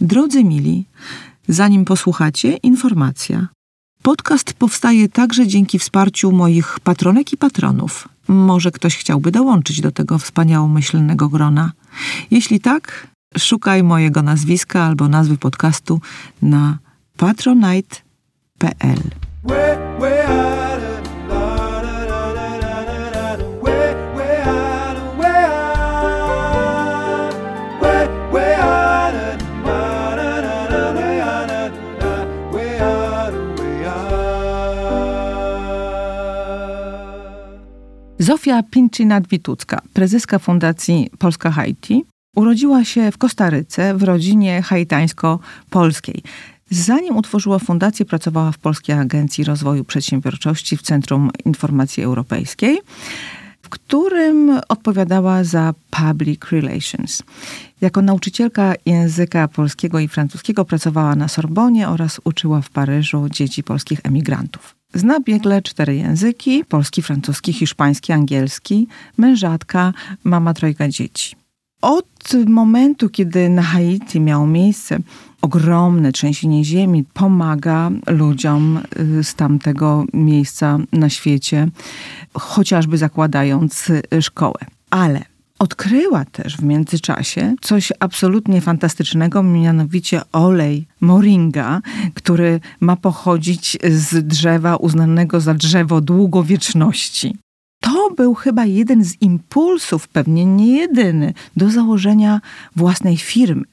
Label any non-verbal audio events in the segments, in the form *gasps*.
Drodzy mili, zanim posłuchacie, informacja. Podcast powstaje także dzięki wsparciu moich patronek i patronów. Może ktoś chciałby dołączyć do tego wspaniałomyślnego grona. Jeśli tak, szukaj mojego nazwiska albo nazwy podcastu na patronite.pl. Zofia Pinczynat-Witucka, prezeska Fundacji Polska Haiti, urodziła się w Kostaryce w rodzinie haitańsko-polskiej. Zanim utworzyła fundację, pracowała w Polskiej Agencji Rozwoju Przedsiębiorczości w Centrum Informacji Europejskiej, w którym odpowiadała za public relations. Jako nauczycielka języka polskiego i francuskiego pracowała na Sorbonie oraz uczyła w Paryżu dzieci polskich emigrantów. Zna biegle cztery języki: polski, francuski, hiszpański, angielski. Mężatka, mama trojga dzieci. Od momentu, kiedy na Haiti miało miejsce ogromne trzęsienie ziemi, pomaga ludziom y, z tamtego miejsca na świecie, chociażby zakładając y, szkołę. Ale Odkryła też w międzyczasie coś absolutnie fantastycznego, mianowicie olej moringa, który ma pochodzić z drzewa uznanego za drzewo długowieczności. To był chyba jeden z impulsów, pewnie nie jedyny, do założenia własnej firmy,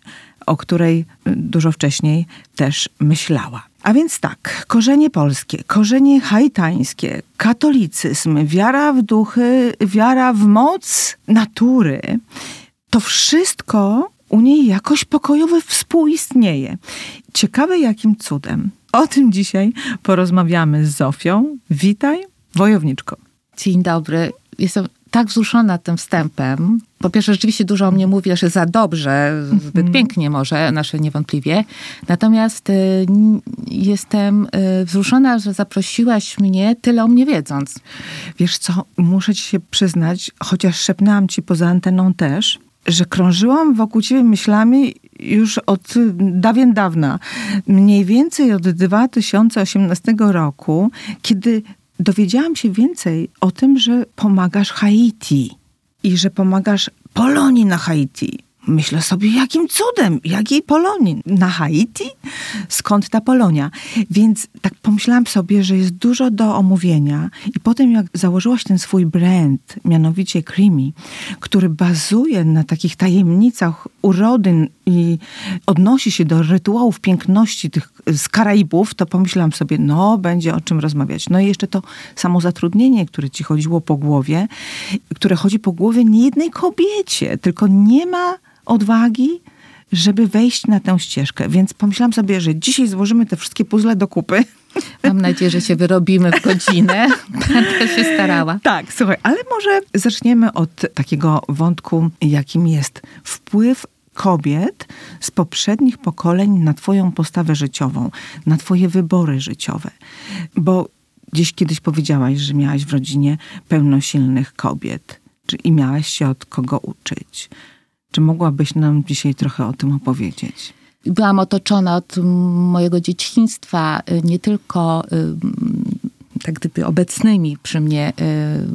o której dużo wcześniej też myślała. A więc tak, korzenie polskie, korzenie haitańskie, katolicyzm, wiara w duchy, wiara w moc natury, to wszystko u niej jakoś pokojowo współistnieje. Ciekawe jakim cudem. O tym dzisiaj porozmawiamy z Zofią. Witaj, wojowniczko. Dzień dobry. Jestem tak wzruszona tym wstępem. Po pierwsze, rzeczywiście dużo o mnie mówi, że za dobrze, zbyt mm -hmm. pięknie może, nasze niewątpliwie. Natomiast y, jestem y, wzruszona, że zaprosiłaś mnie, tyle o mnie wiedząc. Wiesz co, muszę ci się przyznać, chociaż szepnęłam ci poza anteną też, że krążyłam wokół ciebie myślami już od dawien dawna. Mniej więcej od 2018 roku, kiedy dowiedziałam się więcej o tym, że pomagasz Haiti i że pomagasz Polonii na Haiti. Myślę sobie, jakim cudem, jakiej Polonii? Na Haiti? Skąd ta Polonia? Więc tak pomyślałam sobie, że jest dużo do omówienia i potem jak założyłaś ten swój brand, mianowicie Creamy, który bazuje na takich tajemnicach urody i odnosi się do rytuałów piękności tych z Karaibów, to pomyślałam sobie, no będzie o czym rozmawiać. No i jeszcze to samo zatrudnienie, które ci chodziło po głowie, które chodzi po głowie nie jednej kobiecie, tylko nie ma odwagi, żeby wejść na tę ścieżkę. Więc pomyślałam sobie, że dzisiaj złożymy te wszystkie puzzle do kupy. Mam nadzieję, że się wyrobimy w godzinę. *laughs* Będę się starała. Tak, słuchaj, ale może zaczniemy od takiego wątku, jakim jest wpływ kobiet z poprzednich pokoleń na Twoją postawę życiową, na Twoje wybory życiowe. Bo gdzieś kiedyś powiedziałaś, że miałaś w rodzinie pełno silnych kobiet. Czy i miałaś się od kogo uczyć? Czy mogłabyś nam dzisiaj trochę o tym opowiedzieć? Byłam otoczona od mojego dzieciństwa y, nie tylko y, tak gdyby obecnymi przy mnie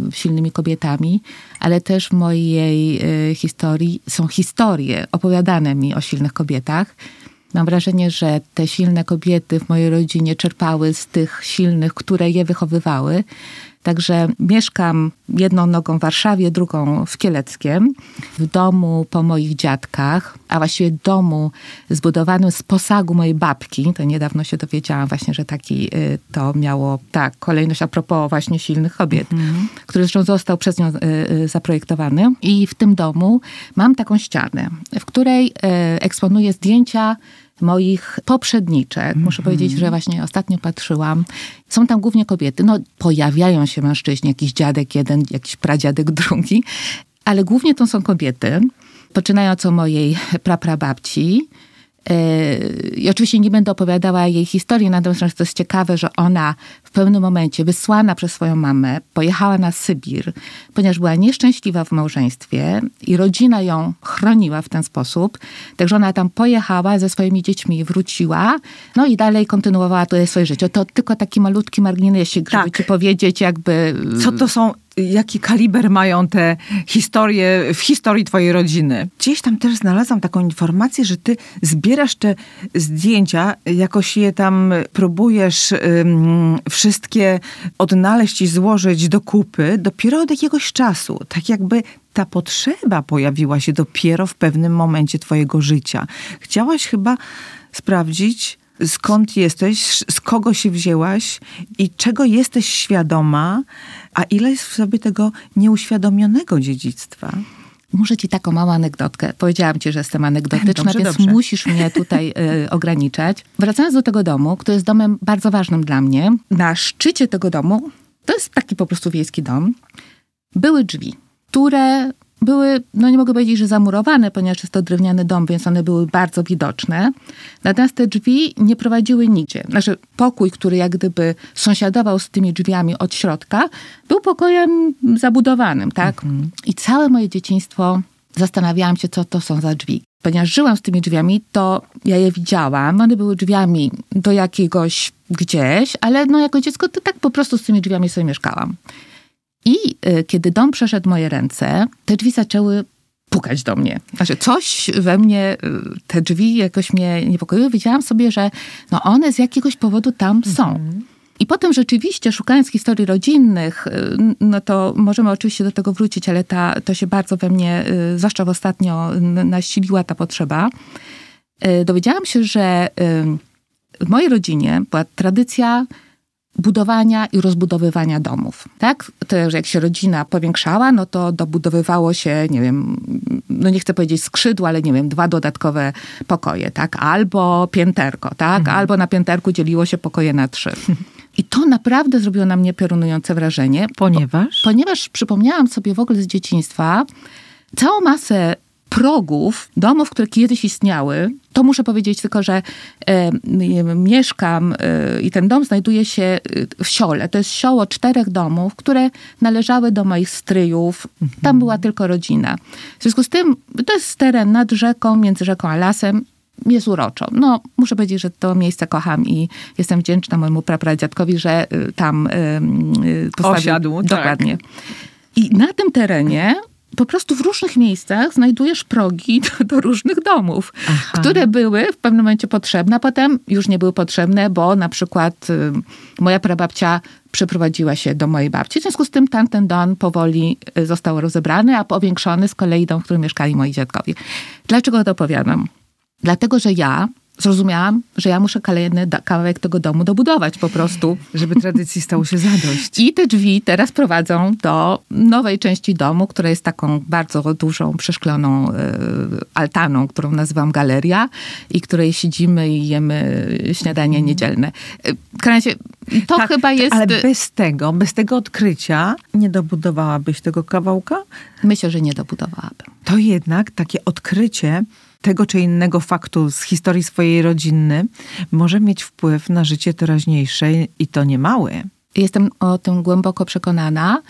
y, silnymi kobietami, ale też w mojej historii są historie opowiadane mi o silnych kobietach. Mam wrażenie, że te silne kobiety w mojej rodzinie czerpały z tych silnych, które je wychowywały. Także mieszkam jedną nogą w Warszawie, drugą w Kieleckiem, w domu po moich dziadkach, a właściwie domu zbudowanym z posagu mojej babki. To niedawno się dowiedziałam właśnie, że taki y, to miało, tak, kolejność a propos właśnie silnych kobiet, mhm. który zresztą został przez nią y, y, zaprojektowany. I w tym domu mam taką ścianę, w której eksponuję zdjęcia moich poprzedniczek. Mm -hmm. Muszę powiedzieć, że właśnie ostatnio patrzyłam. Są tam głównie kobiety. No, pojawiają się mężczyźni, jakiś dziadek jeden, jakiś pradziadek drugi, ale głównie to są kobiety. Poczynając od mojej praprababci, I oczywiście nie będę opowiadała jej historii, natomiast to jest ciekawe, że ona w pewnym momencie, wysłana przez swoją mamę, pojechała na Sybir, ponieważ była nieszczęśliwa w małżeństwie i rodzina ją chroniła w ten sposób. Także ona tam pojechała ze swoimi dziećmi, wróciła, no i dalej kontynuowała tutaj swoje życie. To tylko taki malutki marginesik, żeby Tak. ci powiedzieć jakby... Co to są, jaki kaliber mają te historie w historii twojej rodziny? Gdzieś tam też znalazłam taką informację, że ty zbierasz te zdjęcia, jakoś je tam próbujesz ym, wszystkie odnaleźć i złożyć do kupy dopiero od jakiegoś czasu. Tak jakby ta potrzeba pojawiła się dopiero w pewnym momencie twojego życia. Chciałaś chyba sprawdzić, skąd jesteś, z kogo się wzięłaś i czego jesteś świadoma, a ile jest w sobie tego nieuświadomionego dziedzictwa. Muszę ci taką małą anegdotkę. Powiedziałam ci, że jestem anegdotyczna, Dobrze, więc dobrze. musisz mnie tutaj y, *laughs* ograniczać. Wracając do tego domu, który jest domem bardzo ważnym dla mnie, na szczycie tego domu, to jest taki po prostu wiejski dom, były drzwi, które były, no nie mogę powiedzieć, że zamurowane, ponieważ jest to drewniany dom, więc one były bardzo widoczne. Natomiast te drzwi nie prowadziły nigdzie. Znaczy pokój, który jak gdyby sąsiadował z tymi drzwiami od środka, był pokojem zabudowanym, tak? I całe moje dzieciństwo zastanawiałam się, co to są za drzwi. Ponieważ żyłam z tymi drzwiami, to ja je widziałam. One były drzwiami do jakiegoś gdzieś, ale no jako dziecko to tak po prostu z tymi drzwiami sobie mieszkałam. I y, kiedy dom przeszedł moje ręce, te drzwi zaczęły pukać do mnie. Znaczy coś we mnie, y, te drzwi jakoś mnie niepokoiły. Wiedziałam sobie, że no one z jakiegoś powodu tam są. I potem rzeczywiście, szukając historii rodzinnych, y, no to możemy oczywiście do tego wrócić, ale ta, to się bardzo we mnie, zwłaszcza w ostatnio, nasiliła ta potrzeba. Dowiedziałam się, że w mojej rodzinie była tradycja budowania i rozbudowywania domów. Tak? To, że jak się rodzina powiększała, no to dobudowywało się, nie wiem, no nie chcę powiedzieć skrzydła, ale nie wiem, dwa dodatkowe pokoje, tak? Albo pięterko, tak? Albo na pięterku dzieliło się pokoje na trzy. I to naprawdę zrobiło na mnie piorunujące wrażenie, Ponieważ? ponieważ przypomniałam sobie w ogóle z dzieciństwa całą masę progów, domów, które kiedyś istniały. To muszę powiedzieć tylko, że e, mieszkam e, i ten dom znajduje się e, w Siole. To jest sioło czterech domów, które należały do moich stryjów. Tam była tylko rodzina. W związku z tym to jest teren nad rzeką, między rzeką a lasem. Jest uroczo. No, muszę powiedzieć, że to miejsce kocham i jestem wdzięczna mojemu prapradziadkowi, że y, tam y, postawił. Osiadł, tak. Dokładnie. I na tym terenie po prostu w różnych miejscach znajdujesz progi *laughs* do, do różnych domów, Aha. które były w pewnym momencie potrzebne, a potem już nie były potrzebne, bo na przykład y, moja prababcia przeprowadziła się do mojej babci. W związku z tym tamten dom powoli y, został rozebrany, a powiększony z kolei dom, w którym mieszkali moi dziadkowie. Dlaczego to opowiadam? Dlatego, że ja zrozumiałam, że ja muszę kolejny kawałek tego domu dobudować po prostu. Żeby tradycji stało się zadość. I te drzwi teraz prowadzą do nowej części domu, która jest taką bardzo dużą, przeszkloną y, altaną, którą nazywam galeria i której siedzimy i jemy śniadanie niedzielne. Y, W razie to Tak, chyba jest... Ale bez tego, bez tego odkrycia nie dobudowałabyś tego kawałka? Myślę, że nie dobudowałabym. To jednak takie odkrycie tego czy innego faktu z historii swojej rodziny może mieć wpływ na życie teraźniejsze i to nie mały. Jestem o tym głęboko przekonana.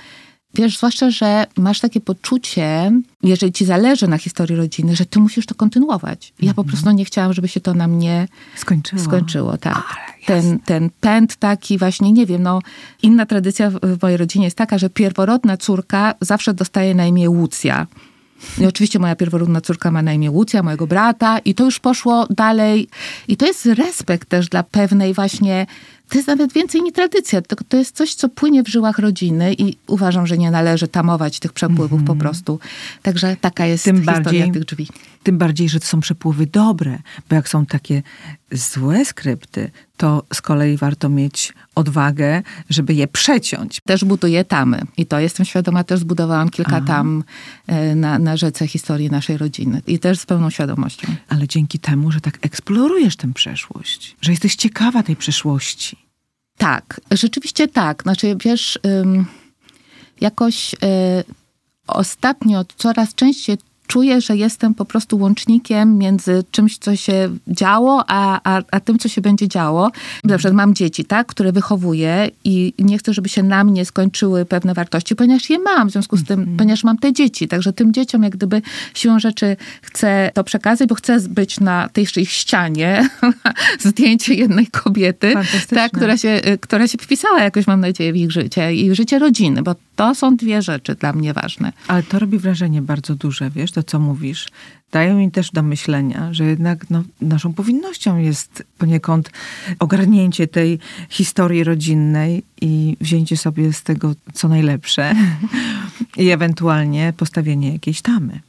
Wiesz, zwłaszcza, że masz takie poczucie, jeżeli ci zależy na historii rodziny, że ty musisz to kontynuować. Ja po prostu nie chciałam, żeby się to na mnie Skończyło. skończyło, tak. Ten, ten pęd taki właśnie, nie wiem, no inna tradycja w mojej rodzinie jest taka, że pierworodna córka zawsze dostaje na imię Łucja. I oczywiście moja pierworodna córka ma na imię Łucja, mojego brata i to już poszło dalej. I to jest respekt też dla pewnej właśnie, to jest nawet więcej niż tradycja, to, to jest coś, co płynie w żyłach rodziny i uważam, że nie należy tamować tych przepływów po prostu. Także taka jest Tym historia bardziej- tych drzwi. Tym bardziej, że to są przepływy dobre, bo jak są takie złe skrypty, to z kolei warto mieć odwagę, żeby je przeciąć. Też buduję tamy. I to jestem świadoma, też zbudowałam kilka tam e, na, na rzece historii naszej rodziny. I też z pełną świadomością. Ale dzięki temu, że tak eksplorujesz tę przeszłość, że jesteś ciekawa tej przeszłości. Tak, rzeczywiście tak. Znaczy, wiesz, jakoś y, ostatnio coraz częściej czuję, że jestem po prostu łącznikiem między czymś, co się działo, a, a, a tym, co się będzie działo. Na przykład mam dzieci, tak, które wychowuję i nie chcę, żeby się na mnie skończyły pewne wartości, ponieważ je mam, w związku z tym, ponieważ mam te dzieci. Także tym dzieciom jak gdyby siłą rzeczy chcę to przekazać, bo chcę być na tej ścianie *laughs* zdjęcie jednej kobiety, tak, która, się, która się wpisała jakoś, mam nadzieję, w ich życie i życie rodziny, bo to są dwie rzeczy dla mnie ważne. Ale to robi wrażenie bardzo duże, wiesz, to co mówisz. Dają mi też do myślenia, że jednak no, naszą powinnością jest poniekąd ogarnięcie tej historii rodzinnej i wzięcie sobie z tego co najlepsze *laughs* i ewentualnie postawienie jakiejś tamy.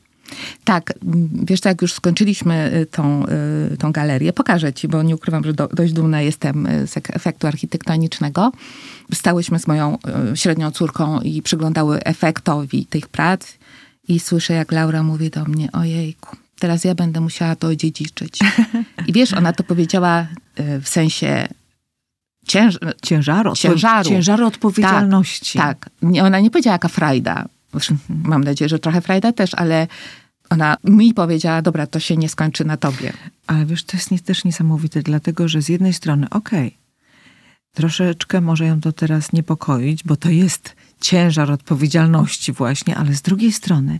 Tak, wiesz, tak jak już skończyliśmy y, tą, y, tą galerię, pokażę ci, bo nie ukrywam, że do, dość dumna jestem y, z efektu architektonicznego. Stałyśmy z moją średnią córką i przyglądały efektowi tych prac i słyszę, jak Laura mówi do mnie, ojejku, teraz ja będę musiała to odziedziczyć. *laughs* I wiesz, ona to powiedziała w sensie cięż ciężaru, ciężaru. ciężaru odpowiedzialności. Tak, tak. Ona nie powiedziała jaka frajda, mam nadzieję, że trochę frajda też, ale ona mi powiedziała, dobra, to się nie skończy na tobie. Ale wiesz, to jest też niesamowite, dlatego że z jednej strony, okej, okay, troszeczkę może ją to teraz niepokoić, bo to jest ciężar odpowiedzialności właśnie, ale z drugiej strony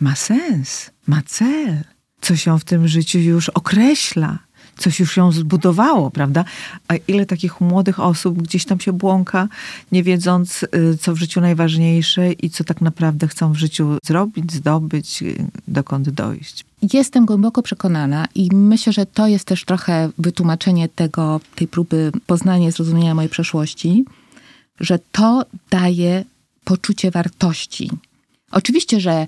ma sens, ma cel, coś ją w tym życiu już określa coś już ją zbudowało, prawda? A ile takich młodych osób gdzieś tam się błąka, nie wiedząc, y, co w życiu najważniejsze i co tak naprawdę chcą w życiu zrobić, zdobyć, y, dokąd dojść. Jestem głęboko przekonana i myślę, że to jest też trochę wytłumaczenie tego, tej próby poznania i zrozumienia mojej przeszłości, że to daje poczucie wartości. Oczywiście, że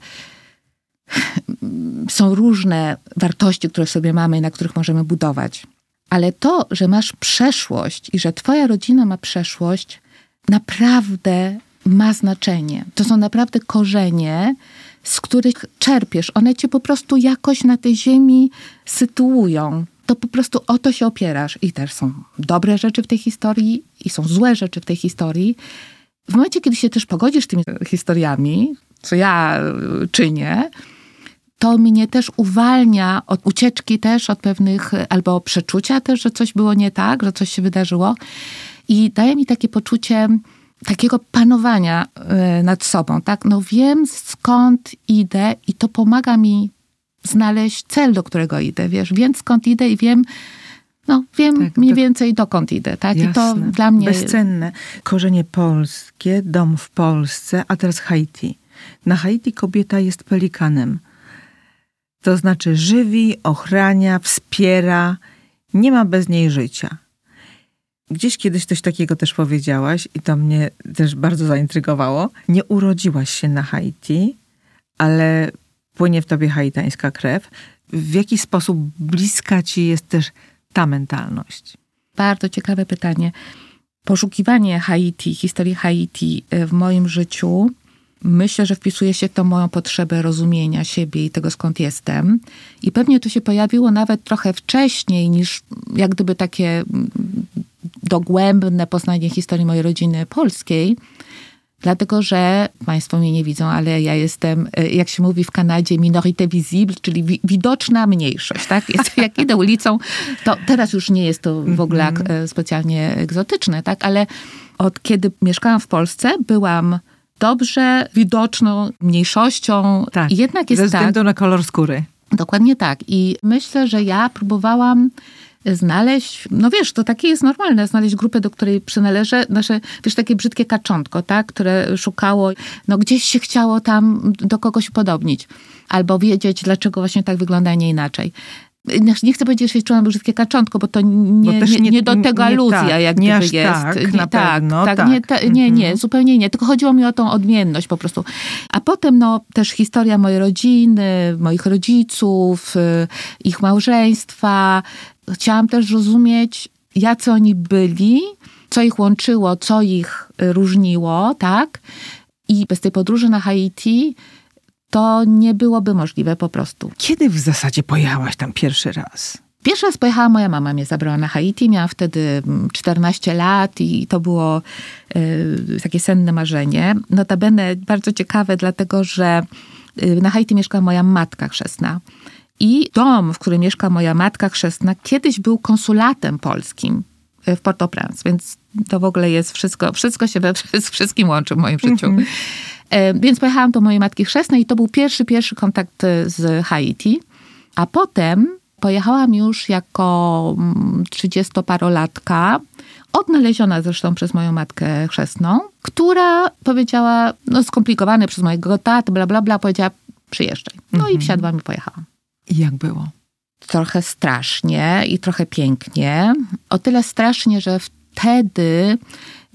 są różne wartości, które sobie mamy i na których możemy budować. Ale to, że masz przeszłość i że twoja rodzina ma przeszłość, naprawdę ma znaczenie. To są naprawdę korzenie, z których czerpiesz. One cię po prostu jakoś na tej ziemi sytuują. To po prostu o to się opierasz. I też są dobre rzeczy w tej historii, i są złe rzeczy w tej historii. W momencie, kiedy się też pogodzisz tymi historiami, co ja czynię, to mnie też uwalnia od ucieczki też od pewnych, albo przeczucia też, że coś było nie tak, że coś się wydarzyło. I daje mi takie poczucie takiego panowania e, nad sobą, tak? No wiem skąd idę i to pomaga mi znaleźć cel, do którego idę, wiesz? Wiem skąd idę i wiem, no wiem tak, mniej tak. więcej dokąd idę, tak? Jasne. I to dla mnie... Bezcenne. Korzenie polskie, dom w Polsce, a teraz Haiti. Na Haiti kobieta jest pelikanem. To znaczy żywi, ochrania, wspiera, nie ma bez niej życia. Gdzieś kiedyś coś takiego też powiedziałaś i to mnie też bardzo zaintrygowało. Nie urodziłaś się na Haiti, ale płynie w tobie haitańska krew. W jaki sposób bliska ci jest też ta mentalność? Bardzo ciekawe pytanie. Poszukiwanie Haiti, historii Haiti w moim życiu myślę, że wpisuje się to moją potrzebę rozumienia siebie i tego, skąd jestem. I pewnie to się pojawiło nawet trochę wcześniej niż jak gdyby takie mm, dogłębne poznanie historii mojej rodziny polskiej. Dlatego, że Państwo mnie nie widzą, ale ja jestem, e, jak się mówi w Kanadzie, minorité visible, czyli wi widoczna mniejszość. Tak? Jest, *laughs* jak idę ulicą, to teraz już nie jest to w ogóle mhm. e, specjalnie egzotyczne, tak? ale od kiedy mieszkałam w Polsce, byłam dobrze widoczną mniejszością. Tak, I jednak jest ze względu tak, na kolor skóry. Dokładnie tak. I myślę, że ja próbowałam znaleźć, no wiesz, to takie jest normalne, znaleźć grupę, do której przynależę, nasze, wiesz, takie brzydkie kaczątko, tak, które szukało, no gdzieś się chciało tam do kogoś podobnić. Albo wiedzieć, dlaczego właśnie tak wygląda, a nie inaczej nie chcę powiedzieć, że się czułam brzydkie kaczątko, bo to nie, bo nie, nie, nie, do tego nie, aluzja tak, jak nie jest. Tak, nie, na tak, pewno, tak, tak. Nie, ta, nie, nie, mhm. zupełnie nie. Tylko chodziło mi o tą odmienność po prostu. A potem no, też historia mojej rodziny, moich rodziców, y, ich małżeństwa. Chciałam też rozumieć, jacy oni byli, co ich łączyło, co ich różniło, tak? I bez tej podróży na Haiti to nie byłoby możliwe po prostu. Kiedy w zasadzie pojechałaś tam pierwszy raz? Pierwszy raz pojechała moja mama, mnie zabrała na Haiti. Miałam wtedy 14 mm, lat i to było y, takie senne marzenie. Notabene bardzo ciekawe, dlatego że Y, Na Haiti mieszka moja matka chrzestna. I dom, w którym mieszka moja matka chrzestna, kiedyś był konsulatem polskim y, w Port-au-Prince, więc to w ogóle jest wszystko, wszystko się we *laughs* wszystkim łączy w moim życiu. E, Więc pojechałam do mojej matki chrzestnej i to był pierwszy, pierwszy kontakt y, z Haiti. A potem pojechałam już jako mm, trzydziestoparolatka, odnaleziona zresztą przez moją matkę chrzestną, która powiedziała, no skomplikowane przez mojego tatę, bla, bla, bla, powiedziała przyjeżdżaj. No i wsiadłam i pojechałam. I jak było? Trochę strasznie i trochę pięknie. O tyle strasznie, że wtedy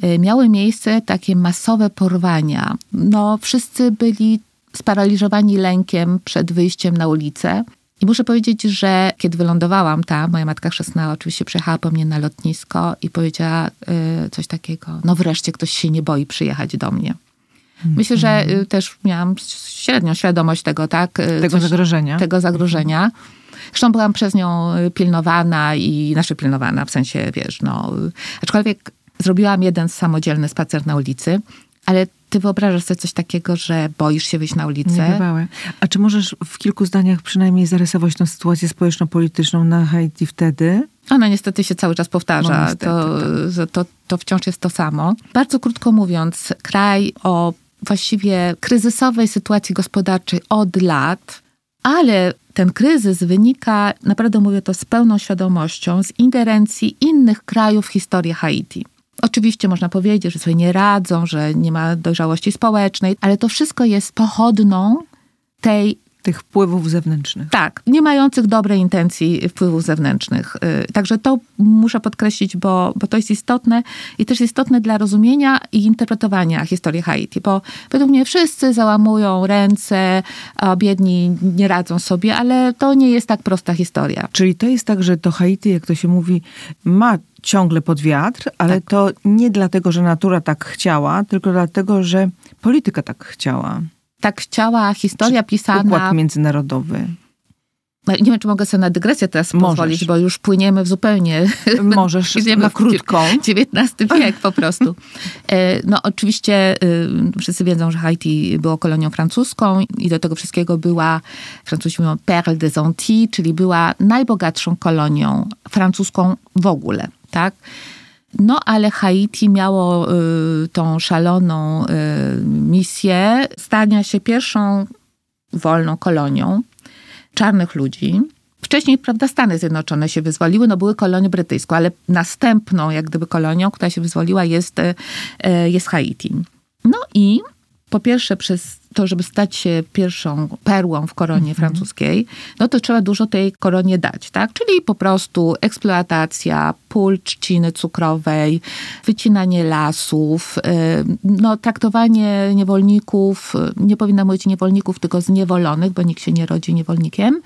y, miały miejsce takie masowe porwania. No, wszyscy byli sparaliżowani lękiem przed wyjściem na ulicę. I muszę powiedzieć, że kiedy wylądowałam tam, moja matka chrzestna oczywiście przyjechała po mnie na lotnisko i powiedziała y, coś takiego, no wreszcie ktoś się nie boi przyjechać do mnie. Myślę, że y, też miałam średnią świadomość tego, tak? Tego coś- zagrożenia? Tego zagrożenia. Zresztą byłam przez nią y, pilnowana i, znaczy pilnowana, w sensie, wiesz, no... y, Aczkolwiek zrobiłam jeden samodzielny spacer na ulicy, ale ty wyobrażasz sobie coś takiego, że boisz się wyjść na ulicę? Niebywałe. A czy możesz w kilku zdaniach przynajmniej zarysować tą sytuację społeczno-polityczną na Haiti wtedy? Ona niestety się cały czas powtarza. No, niestety, to, że to, to wciąż jest to samo. Bardzo krótko mówiąc, kraj o właściwie kryzysowej sytuacji gospodarczej od lat, ale ten kryzys wynika, naprawdę mówię to z pełną świadomością, z ingerencji innych krajów w historię Haiti. Oczywiście można powiedzieć, że sobie nie radzą, że nie ma dojrzałości społecznej, ale to wszystko jest pochodną tej Tych wpływów zewnętrznych. tak, nie mających dobrej intencji wpływów zewnętrznych. Y, Także to muszę podkreślić, bo, bo to jest istotne i też istotne dla rozumienia i interpretowania historii Haiti, bo według mnie wszyscy załamują ręce, a biedni nie radzą sobie, ale to nie jest tak prosta historia. Czyli to jest tak, że to Haiti, jak to się mówi, ma ciągle pod wiatr, ale Tak. to nie dlatego, że natura tak chciała, tylko dlatego, że polityka tak chciała. Tak chciała historia pisana... Układ międzynarodowy. No, Nie wiem, czy mogę sobie na dygresję teraz Możesz. pozwolić, bo już płyniemy w zupełnie... *laughs* Możesz na w krótką. XIX *laughs* wiek po prostu. E, No oczywiście y, wszyscy wiedzą, że Haiti było kolonią francuską i do tego wszystkiego była, Francuzi mówią Perle des Antilles, czyli była najbogatszą kolonią francuską w ogóle, tak? No ale Haiti miało y, tą szaloną y, misję stania się pierwszą wolną kolonią czarnych ludzi. Wcześniej, prawda, Stany Zjednoczone się wyzwoliły, no były kolonią brytyjską, ale następną jak gdyby kolonią, która się wyzwoliła jest, e, jest Haiti. No i po pierwsze przez to, żeby stać się pierwszą perłą w koronie francuskiej, no to trzeba dużo tej koronie dać, tak? Czyli po prostu eksploatacja pól trzciny cukrowej, wycinanie lasów, y, no traktowanie niewolników, y, nie powinna mówić niewolników, tylko zniewolonych, bo nikt się nie rodzi niewolnikiem,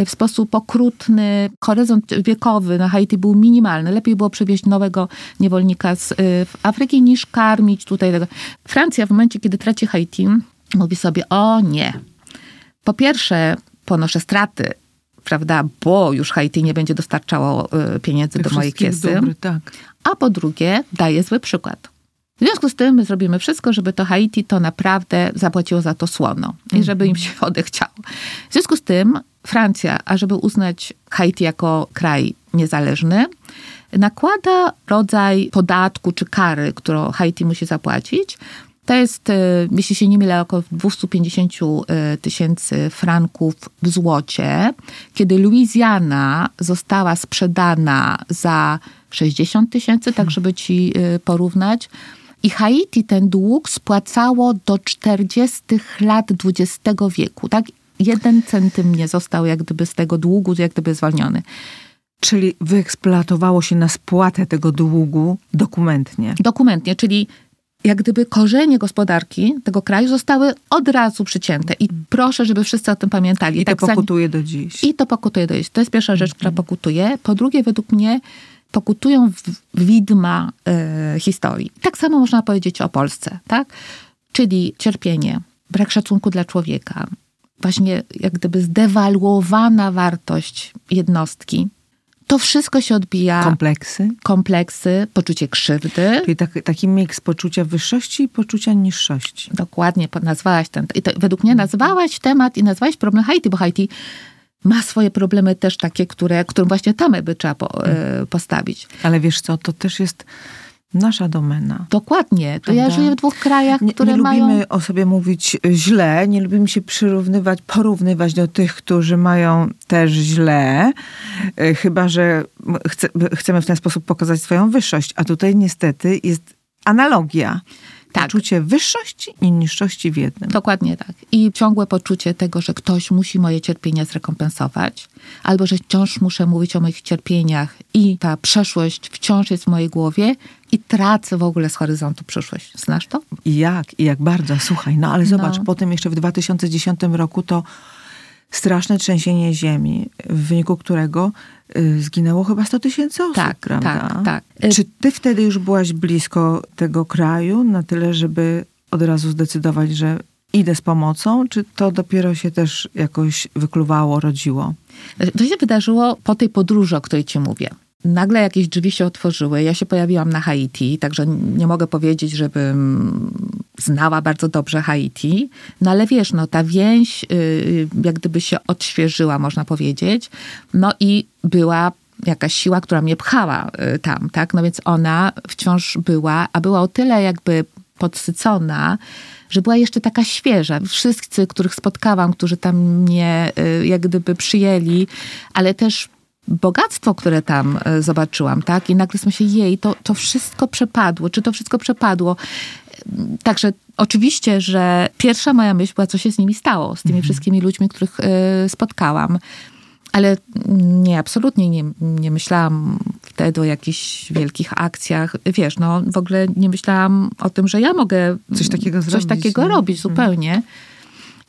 y, w sposób okrutny. Horyzont wiekowy na Haiti był minimalny. Lepiej było przywieźć nowego niewolnika z Afryki niż karmić tutaj tego. Francja w momencie, kiedy traci Haiti, mówi sobie, o nie. Po pierwsze, ponoszę straty, prawda, bo już Haiti nie będzie dostarczało y, pieniędzy Tych do mojej kiesy. dóbr, tak. A po drugie, daje zły przykład. W związku z tym my zrobimy wszystko, żeby to Haiti to naprawdę zapłaciło za to słono i żeby im się *laughs* odechciało. W związku z tym Francja, ażeby uznać Haiti jako kraj niezależny, nakłada rodzaj podatku czy kary, którą Haiti musi zapłacić. To jest, e, jeśli się nie mylę, około 250 e, tysięcy franków w złocie, kiedy Louisiana została sprzedana za 60 tysięcy, tak żeby ci e, porównać. I Haiti ten dług spłacało do 40 lat XX wieku. Tak? Jeden centym nie został jak gdyby z tego długu, jak gdyby zwolniony. Czyli wyeksploatowało się na spłatę tego długu dokumentnie. Dokumentnie, czyli jak gdyby korzenie gospodarki tego kraju zostały od razu przycięte. I proszę, żeby wszyscy o tym pamiętali. I to zanim- pokutuje do dziś. I to pokutuje do To jest pierwsza rzecz, która pokutuje. Po drugie, według mnie pokutują widma e, historii. Tak samo można powiedzieć o Polsce, tak? Czyli cierpienie, brak szacunku dla człowieka, właśnie jak gdyby zdewaluowana wartość jednostki. To wszystko się odbija. Kompleksy? kompleksy, poczucie krzywdy. Czyli tak, taki miks poczucia wyższości i poczucia niższości. Dokładnie nazwałaś ten. I to, według mnie nazwałaś temat i nazwałaś problem Haiti, bo Haiti ma swoje problemy też takie, które, którym właśnie tamę by trzeba po, e, postawić. Ale wiesz co, to też jest nasza domena. Dokładnie. To ja Prawda? żyję w dwóch krajach, Nie, które nie mają... lubimy o sobie mówić źle, nie lubimy się przyrównywać, porównywać do tych, którzy mają też źle, e, chyba że chce, chcemy w ten sposób pokazać swoją wyższość. A tutaj niestety jest analogia. Tak. Poczucie wyższości i niższości w jednym. Dokładnie tak. I ciągłe poczucie tego, że ktoś musi moje cierpienia zrekompensować, albo że wciąż muszę mówić o moich cierpieniach i ta przeszłość wciąż jest w mojej głowie i tracę w ogóle z horyzontu przyszłość. Znasz to? I jak? I jak bardzo? Słuchaj, no ale zobacz, No. potem jeszcze w 2010 roku to straszne trzęsienie ziemi, w wyniku którego y, zginęło chyba 100 tysięcy osób, Tak, prawda? tak, tak. Y- Czy ty wtedy już byłaś blisko tego kraju na tyle, żeby od razu zdecydować, że idę z pomocą, czy to dopiero się też jakoś wykluwało, rodziło? To się wydarzyło po tej podróży, o której ci mówię. Nagle jakieś drzwi się otworzyły. Ja się pojawiłam na Haiti, także nie mogę powiedzieć, żebym znała bardzo dobrze Haiti. No ale wiesz, no ta więź yy, jak gdyby się odświeżyła, można powiedzieć. No i była jakaś siła, która mnie pchała y, tam, tak? No więc ona wciąż była, a była o tyle jakby podsycona, że była jeszcze taka świeża. Wszyscy, których spotkałam, którzy tam mnie y, jak gdyby przyjęli, ale też bogactwo, które tam y, zobaczyłam, tak? I nagle myślę, jej, to, to wszystko przepadło. Czy to wszystko przepadło? Także oczywiście, że pierwsza moja myśl była, co się z nimi stało, z tymi wszystkimi ludźmi, których y, spotkałam. Ale nie, absolutnie nie, nie myślałam wtedy o jakichś wielkich akcjach. Wiesz, no w ogóle nie myślałam o tym, że ja mogę Coś takiego coś zrobić, takiego nie? robić zupełnie.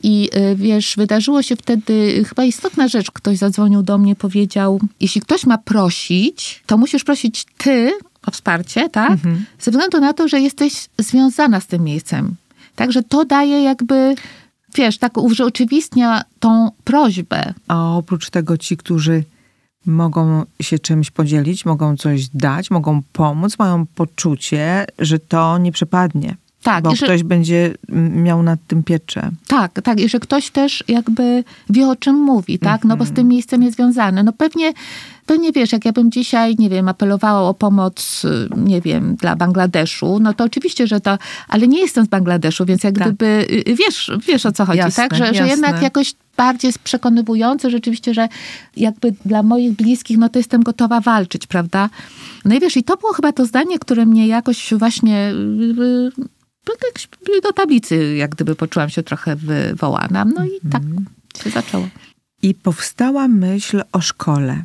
I y, wiesz, wydarzyło się wtedy chyba istotna rzecz. Ktoś zadzwonił do mnie, powiedział, jeśli ktoś ma prosić, to musisz prosić ty o wsparcie, tak? Mhm. Ze względu na to, że jesteś związana z tym miejscem. Także to daje jakby, wiesz, tak urzeczywistnia tą prośbę. A oprócz tego ci, którzy mogą się czymś podzielić, mogą coś dać, mogą pomóc, mają poczucie, że to nie przepadnie. Tak, bo że- ktoś będzie mm, miał nad tym pieczę. Tak, tak. I że ktoś też jakby wie, o czym mówi, tak? No bo z Mhm. tym miejscem jest związany. No pewnie, pewnie wiesz, jak ja bym dzisiaj, nie wiem, apelowała o pomoc, y, nie wiem, dla Bangladeszu, no to oczywiście, że to, ale nie jestem z Bangladeszu, więc jak Tak. gdyby, y, wiesz, wiesz o co chodzi, Jasne, tak? Że, że jednak jakoś bardziej jest przekonywujące rzeczywiście, że jakby dla moich bliskich, no to jestem gotowa walczyć, prawda? No i wiesz, i to było chyba to zdanie, które mnie jakoś właśnie y, y, do tablicy, jak gdyby poczułam się trochę wywołana. No i tak się zaczęło. I powstała myśl o szkole.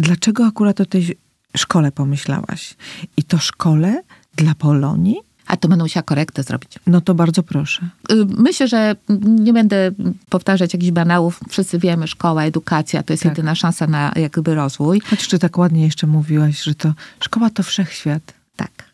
Dlaczego akurat o tej szkole pomyślałaś? I to szkole dla Polonii? A to będę musiała korektę zrobić. No to bardzo proszę. Y, Myślę, że nie będę powtarzać jakichś banałów. Wszyscy wiemy, szkoła, edukacja to jest Tak. jedyna szansa na jakby rozwój. Choć ty tak ładnie jeszcze mówiłaś, że to szkoła to wszechświat.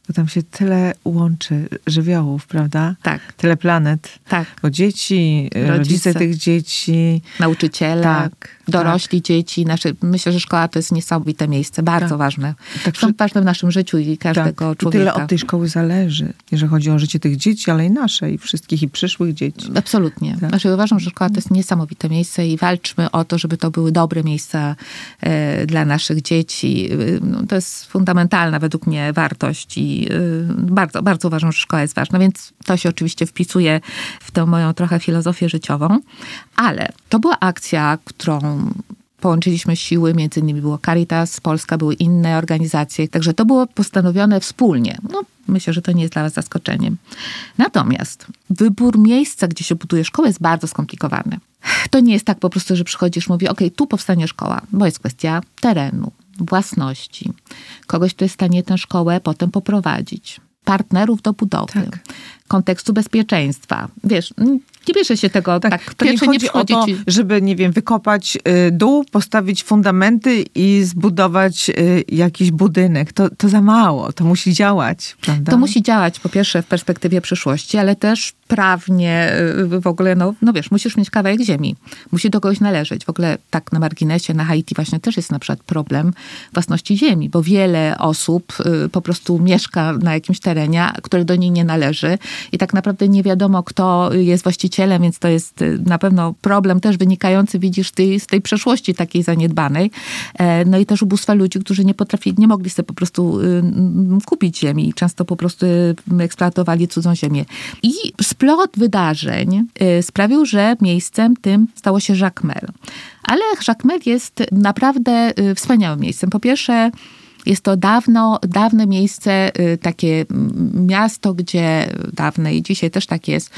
To tam się tyle łączy żywiołów, prawda? tak, Tyle planet. tak. Bo dzieci, rodzice, Rodzice. tych dzieci. Nauczyciele, Tak, dorośli, dzieci. Nasze, myślę, że szkoła to jest niesamowite miejsce, bardzo Tak. ważne. Tak, Są ważne w naszym życiu i każdego I człowieka. tyle od tej szkoły zależy, jeżeli chodzi o życie tych dzieci, ale i nasze, i wszystkich, i przyszłych dzieci. Absolutnie. Tak. Znaczy uważam, że szkoła to jest niesamowite miejsce i walczmy o to, żeby to były dobre miejsca e, dla naszych dzieci. E, No, to jest fundamentalna według mnie wartość i e, bardzo, bardzo uważam, że szkoła jest ważna, więc to się oczywiście wpisuje w tę moją trochę filozofię życiową. Ale to była akcja, którą połączyliśmy siły, między innymi było Caritas, Polska, były inne organizacje, także to było postanowione wspólnie. No, myślę, że to nie jest dla was zaskoczeniem. Natomiast wybór miejsca, gdzie się buduje szkołę jest bardzo skomplikowany. To nie jest tak po prostu, że przychodzisz, mówi, ok, tu powstanie szkoła, bo jest kwestia terenu, własności, kogoś, kto jest w stanie tę szkołę potem poprowadzić, partnerów do budowy, Tak. kontekstu bezpieczeństwa. Wiesz, nie bierze się tego tak. tak to nie chodzi nie o to, ci... żeby, nie wiem, wykopać y, dół, postawić fundamenty i zbudować y, jakiś budynek. To, to za mało, to musi działać, prawda? To musi działać po pierwsze w perspektywie przyszłości, ale też prawnie y, w ogóle, no, no wiesz, musisz mieć kawałek ziemi. Musi do kogoś należeć. W ogóle tak na marginesie, na Haiti właśnie też jest na przykład problem własności ziemi, bo wiele osób po prostu mieszka na jakimś terenie, które do niej nie należy i tak naprawdę nie wiadomo, kto jest właścicielem, więc to jest y, na pewno problem też wynikający, widzisz, tej, z tej przeszłości takiej zaniedbanej. E, no i też ubóstwa ludzi, którzy nie potrafili, nie mogli sobie po prostu y, kupić ziemi. Często po prostu y, eksploatowali cudzą ziemię. I splot wydarzeń sprawił, że miejscem tym stało się Jacmel. Ale Jacmel jest naprawdę wspaniałym miejscem. Po pierwsze, jest to dawno, dawne miejsce, takie miasto, gdzie dawne i dzisiaj też tak jest,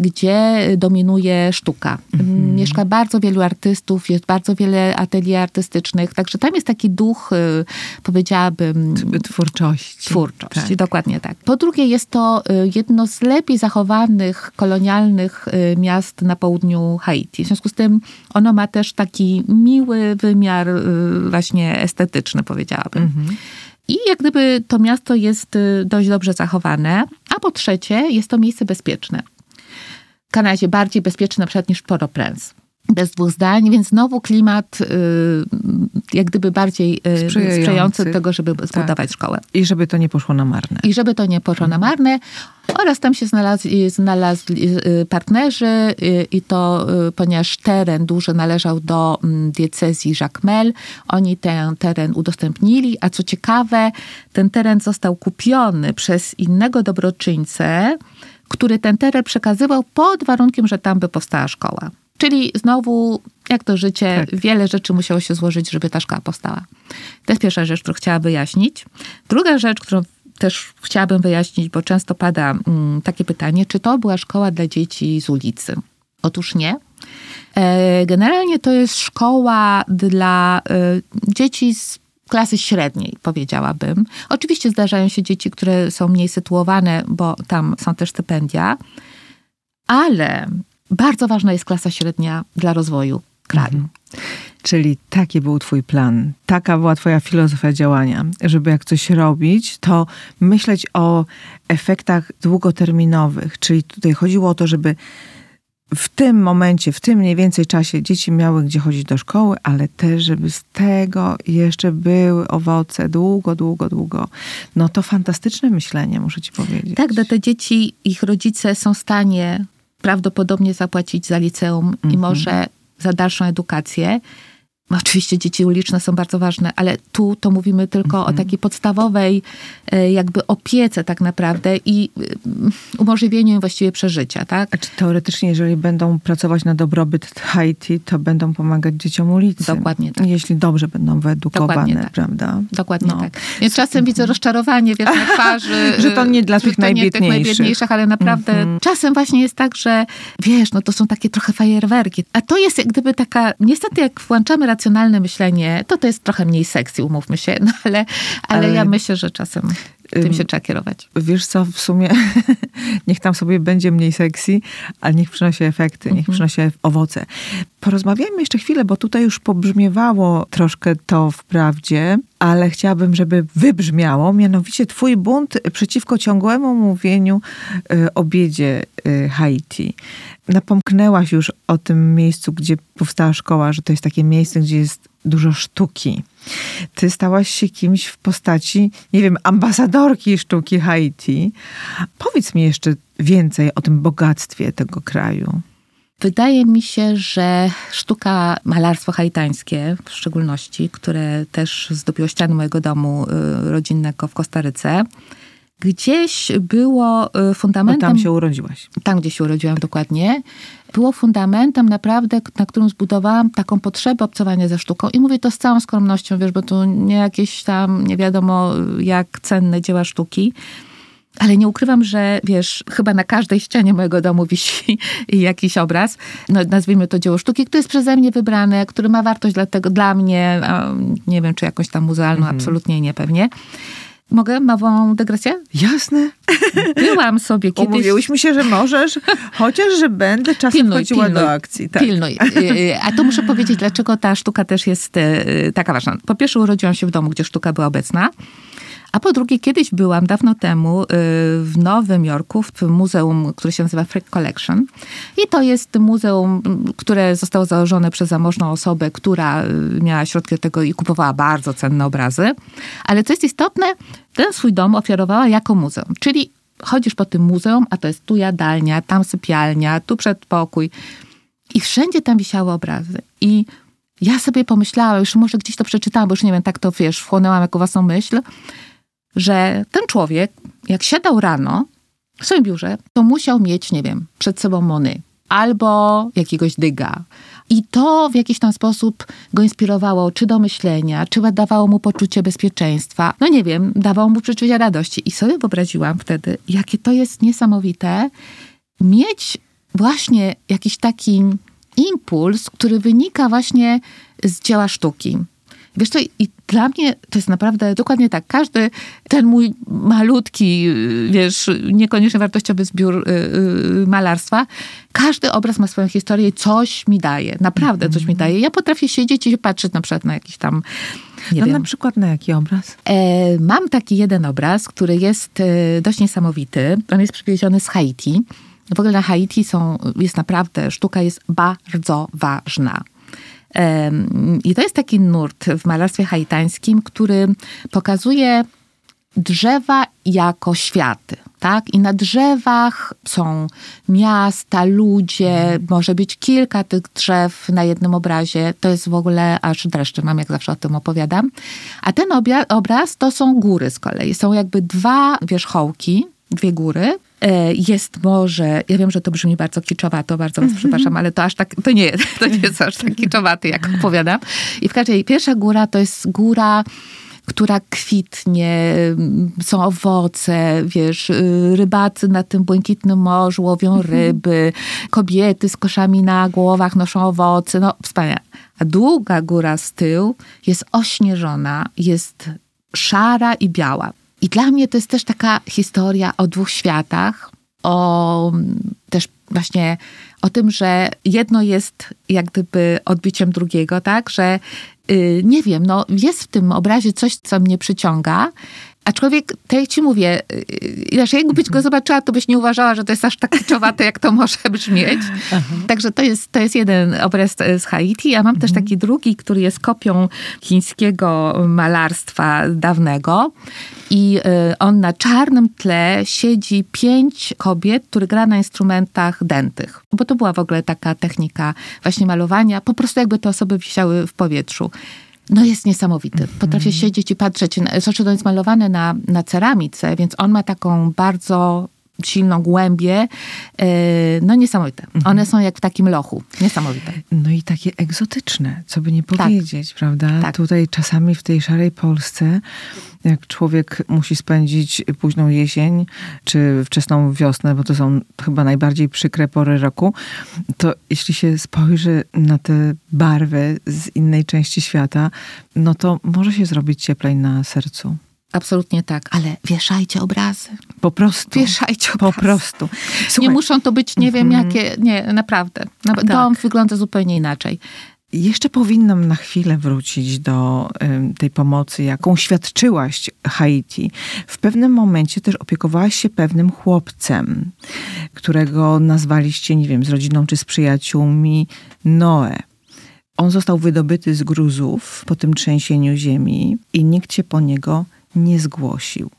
gdzie dominuje sztuka. Mhm. Mieszka bardzo wielu artystów, jest bardzo wiele atelier artystycznych, także tam jest taki duch, y, powiedziałabym... Twórczości. Twórczości, tak. dokładnie tak. Po drugie jest to y, jedno z lepiej zachowanych kolonialnych y, miast na południu Haiti. W związku z tym ono ma też taki miły wymiar właśnie estetyczny, powiedziałabym. Mhm. I jak gdyby to miasto jest dość dobrze zachowane, a po trzecie jest to miejsce bezpieczne. Kanadzie bardziej bezpieczny na przykład niż Port-au-Prince bez dwóch zdań, więc znowu klimat y, jak gdyby bardziej y, sprzyjający, sprzyjający tego, żeby zbudować tak. szkołę. I żeby to nie poszło na marne. I żeby to nie poszło na marne. Oraz tam się znalazli, znalazli y, partnerzy i to, ponieważ teren duży należał do mm, diecezji Jacmel, oni ten teren udostępnili, a co ciekawe, ten teren został kupiony przez innego dobroczyńcę, który ten teren przekazywał pod warunkiem, że tam by powstała szkoła. Czyli znowu, jak to życie, tak. wiele rzeczy musiało się złożyć, żeby ta szkoła powstała. To jest pierwsza rzecz, którą chciałam wyjaśnić. Druga rzecz, którą też chciałabym wyjaśnić, bo często pada mm, takie pytanie, czy to była szkoła dla dzieci z ulicy? Otóż nie. E, generalnie to jest szkoła dla e, dzieci z klasy średniej, powiedziałabym. Oczywiście zdarzają się dzieci, które są mniej sytuowane, bo tam są też stypendia, ale bardzo ważna jest klasa średnia dla rozwoju kraju. Mhm. Czyli taki był Twój plan, taka była Twoja filozofia działania, żeby jak coś robić, to myśleć o efektach długoterminowych. Czyli tutaj chodziło o to, żeby w tym momencie, w tym mniej więcej czasie dzieci miały gdzie chodzić do szkoły, ale też, żeby z tego jeszcze były owoce długo, długo, długo. No to fantastyczne myślenie, muszę ci powiedzieć. Tak, bo te dzieci, ich rodzice są w stanie prawdopodobnie zapłacić za liceum i mhm. może za dalszą edukację. Oczywiście dzieci uliczne są bardzo ważne, ale tu to mówimy tylko o mhm. takiej podstawowej e, jakby opiece tak naprawdę i e, umożliwieniu im właściwie przeżycia, tak? A czy teoretycznie, jeżeli będą pracować na dobrobyt Haiti, to będą pomagać dzieciom ulicy? Dokładnie tak. Jeśli dobrze będą wyedukowane, tak. prawda? Dokładnie no. tak. Więc czasem widzę rozczarowanie wiesz, na twarzy. *laughs* że to nie dla tych najbiedniejszych. Nie tych najbiedniejszych, ale naprawdę -hmm. czasem właśnie jest tak, że wiesz, no to są takie trochę fajerwerki. A to jest jak gdyby taka, niestety jak włączamy racjonalne myślenie, to to jest trochę mniej seksji, umówmy się, *laughs* no ale, ale, ale ja myślę, że czasem tym się trzeba kierować. Wiesz co, w sumie *laughs* niech tam sobie będzie mniej seksji, ale niech przynosi efekty, niech mhm. przynosi owoce. Porozmawiajmy jeszcze chwilę, bo tutaj już pobrzmiewało troszkę to wprawdzie, ale chciałabym, żeby wybrzmiało, mianowicie twój bunt przeciwko ciągłemu mówieniu y, o biedzie y, Haiti. Napomknęłaś już o tym miejscu, gdzie powstała szkoła, że to jest takie miejsce, gdzie jest dużo sztuki. Ty stałaś się kimś w postaci, nie wiem, ambasadorki sztuki Haiti. Powiedz mi jeszcze więcej o tym bogactwie tego kraju. Wydaje mi się, że sztuka, malarstwo haitańskie w szczególności, które też zdobiło ściany mojego domu y, rodzinnego w Kostaryce, gdzieś było y, fundamentem... Bo tam się urodziłaś. Tam, gdzie się urodziłam dokładnie. Było fundamentem naprawdę, na którym zbudowałam taką potrzebę obcowania ze sztuką. I mówię to z całą skromnością, wiesz, bo tu nie jakieś tam, nie wiadomo jak cenne dzieła sztuki. Ale nie ukrywam, że wiesz, chyba na każdej ścianie mojego domu wisi *laughs* jakiś obraz, no, nazwijmy to dzieło sztuki, które jest przeze mnie wybrane, który ma wartość dlatego, dla mnie, nie wiem, czy jakąś tam muzealną, mhm. absolutnie nie pewnie. Mogę małą dygresję? Jasne. Byłam sobie kiedyś... Umówiłyśmy się, że możesz, chociaż, że będę czasem Pilnuj, chodziła pilnuj, do akcji. Tak. Pilnuj. Y, A to muszę powiedzieć, dlaczego ta sztuka też jest y, taka ważna. Po pierwsze urodziłam się w domu, gdzie sztuka była obecna. A po drugie, kiedyś byłam dawno temu y, w Nowym Jorku, w muzeum, które się nazywa Frick Collection. I to jest muzeum, które zostało założone przez zamożną osobę, która y, miała środki do tego i kupowała bardzo cenne obrazy. Ale co jest istotne, ten swój dom ofiarowała jako muzeum. Czyli chodzisz po tym muzeum, a to jest tu jadalnia, tam sypialnia, tu przedpokój. I wszędzie tam wisiały obrazy. I ja sobie pomyślałam, już może gdzieś to przeczytałam, bo już nie wiem, tak to wiesz, wchłonęłam jako własną myśl, że ten człowiek, jak siadał rano w swoim biurze, to musiał mieć, nie wiem, przed sobą Mony albo jakiegoś dyga. I to w jakiś tam sposób go inspirowało, czy do myślenia, czy dawało mu poczucie bezpieczeństwa. No nie wiem, dawało mu przeczucie radości. I sobie wyobraziłam wtedy, jakie to jest niesamowite mieć właśnie jakiś taki impuls, który wynika właśnie z dzieła sztuki. Wiesz co, i dla mnie to jest naprawdę dokładnie tak. Każdy ten mój malutki, y, wiesz, niekoniecznie wartościowy zbiór y, y, malarstwa, każdy obraz ma swoją historię i coś mi daje. Naprawdę coś mi daje. Ja potrafię siedzieć i patrzeć na przykład na jakiś tam, nie No wiem, na przykład na jaki obraz? E, mam taki jeden obraz, który jest e, dość niesamowity. On jest przywieziony z Haiti. W ogóle na Haiti są, jest naprawdę, sztuka jest bardzo ważna. I to jest taki nurt w malarstwie haitańskim, który pokazuje drzewa jako światy. Tak? I na drzewach są miasta, ludzie, może być kilka tych drzew na jednym obrazie. To jest w ogóle aż dreszcze mam, jak zawsze o tym opowiadam. A ten obraz to są góry z kolei. Są jakby dwa wierzchołki, dwie góry. E, Jest morze, ja wiem, że to brzmi bardzo kiczowato, bardzo was przepraszam, ale to aż tak, to nie, to nie jest aż tak kiczowaty, jak opowiadam. I w każdej, pierwsza góra to jest góra, która kwitnie, mm, są owoce, wiesz, y, rybacy na tym błękitnym morzu łowią ryby, kobiety z koszami na głowach noszą owoce, no wspaniale. A długa góra z tyłu jest ośnieżona, jest szara i biała. I dla mnie to jest też taka historia o dwóch światach, o mm, też właśnie o tym, że jedno jest jak gdyby odbiciem drugiego, tak, że y, nie wiem, no jest w tym obrazie coś, co mnie przyciąga, aczkolwiek, tak jak ci mówię, y, inaczej jakbyś go zobaczyła, to byś nie uważała, że to jest aż tak kiczowate, jak to może *laughs* brzmieć. Także to jest, to jest jeden obraz z Haiti, a mam też taki drugi, który jest kopią chińskiego malarstwa dawnego i y, on na czarnym tle siedzi pięć kobiet, które gra na instrumentach dętych. Bo to była w ogóle taka technika właśnie malowania, po prostu jakby te osoby wisiały w powietrzu. No jest niesamowity. Potrafię siedzieć i patrzeć. Zresztą to jest malowane na, na ceramice, więc on ma taką bardzo silną głębię. Yy, No niesamowite. One są jak w takim lochu. Niesamowite. No i takie egzotyczne, co by nie powiedzieć, prawda? Tak. Tutaj czasami w tej szarej Polsce, jak człowiek musi spędzić późną jesień czy wczesną wiosnę, bo to są chyba najbardziej przykre pory roku, to jeśli się spojrzy na te barwy z innej części świata, no to może się zrobić cieplej na sercu. Absolutnie tak. Ale wieszajcie obrazy. Po prostu. Wieszajcie Po obrazy. prostu. Nie Słuchaj, muszą to być, nie wiem jakie, nie, naprawdę. Nawet Tak. Dom wygląda zupełnie inaczej. Jeszcze powinnam na chwilę wrócić do tej pomocy, jaką świadczyłaś Haiti. W pewnym momencie też opiekowałaś się pewnym chłopcem, którego nazwaliście, nie wiem, z rodziną czy z przyjaciółmi, Noe. On został wydobyty z gruzów po tym trzęsieniu ziemi i nikt się po niego nie zgłosił.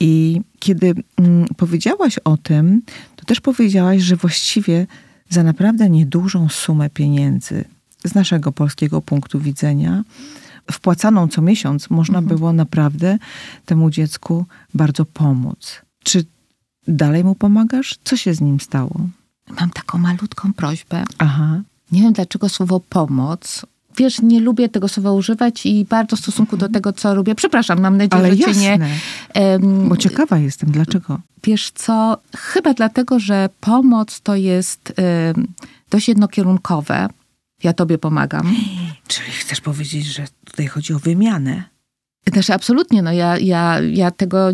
I kiedy mm, powiedziałaś o tym, to też powiedziałaś, że właściwie za naprawdę niedużą sumę pieniędzy z naszego polskiego punktu widzenia, wpłacaną co miesiąc, można było naprawdę temu dziecku bardzo pomóc. Czy dalej mu pomagasz? Co się z nim stało? Mam taką malutką prośbę. Aha. Nie wiem dlaczego słowo pomoc. Wiesz, nie lubię tego słowa używać i bardzo w stosunku do tego, co robię. Przepraszam, mam nadzieję, Ale że cię nie... jasne, em, bo ciekawa jestem, dlaczego? Wiesz co, chyba dlatego, że pomoc to jest em, dość jednokierunkowe. Ja tobie pomagam. *gasps* Czyli chcesz powiedzieć, że tutaj chodzi o wymianę? Też absolutnie, no ja, ja, ja tego,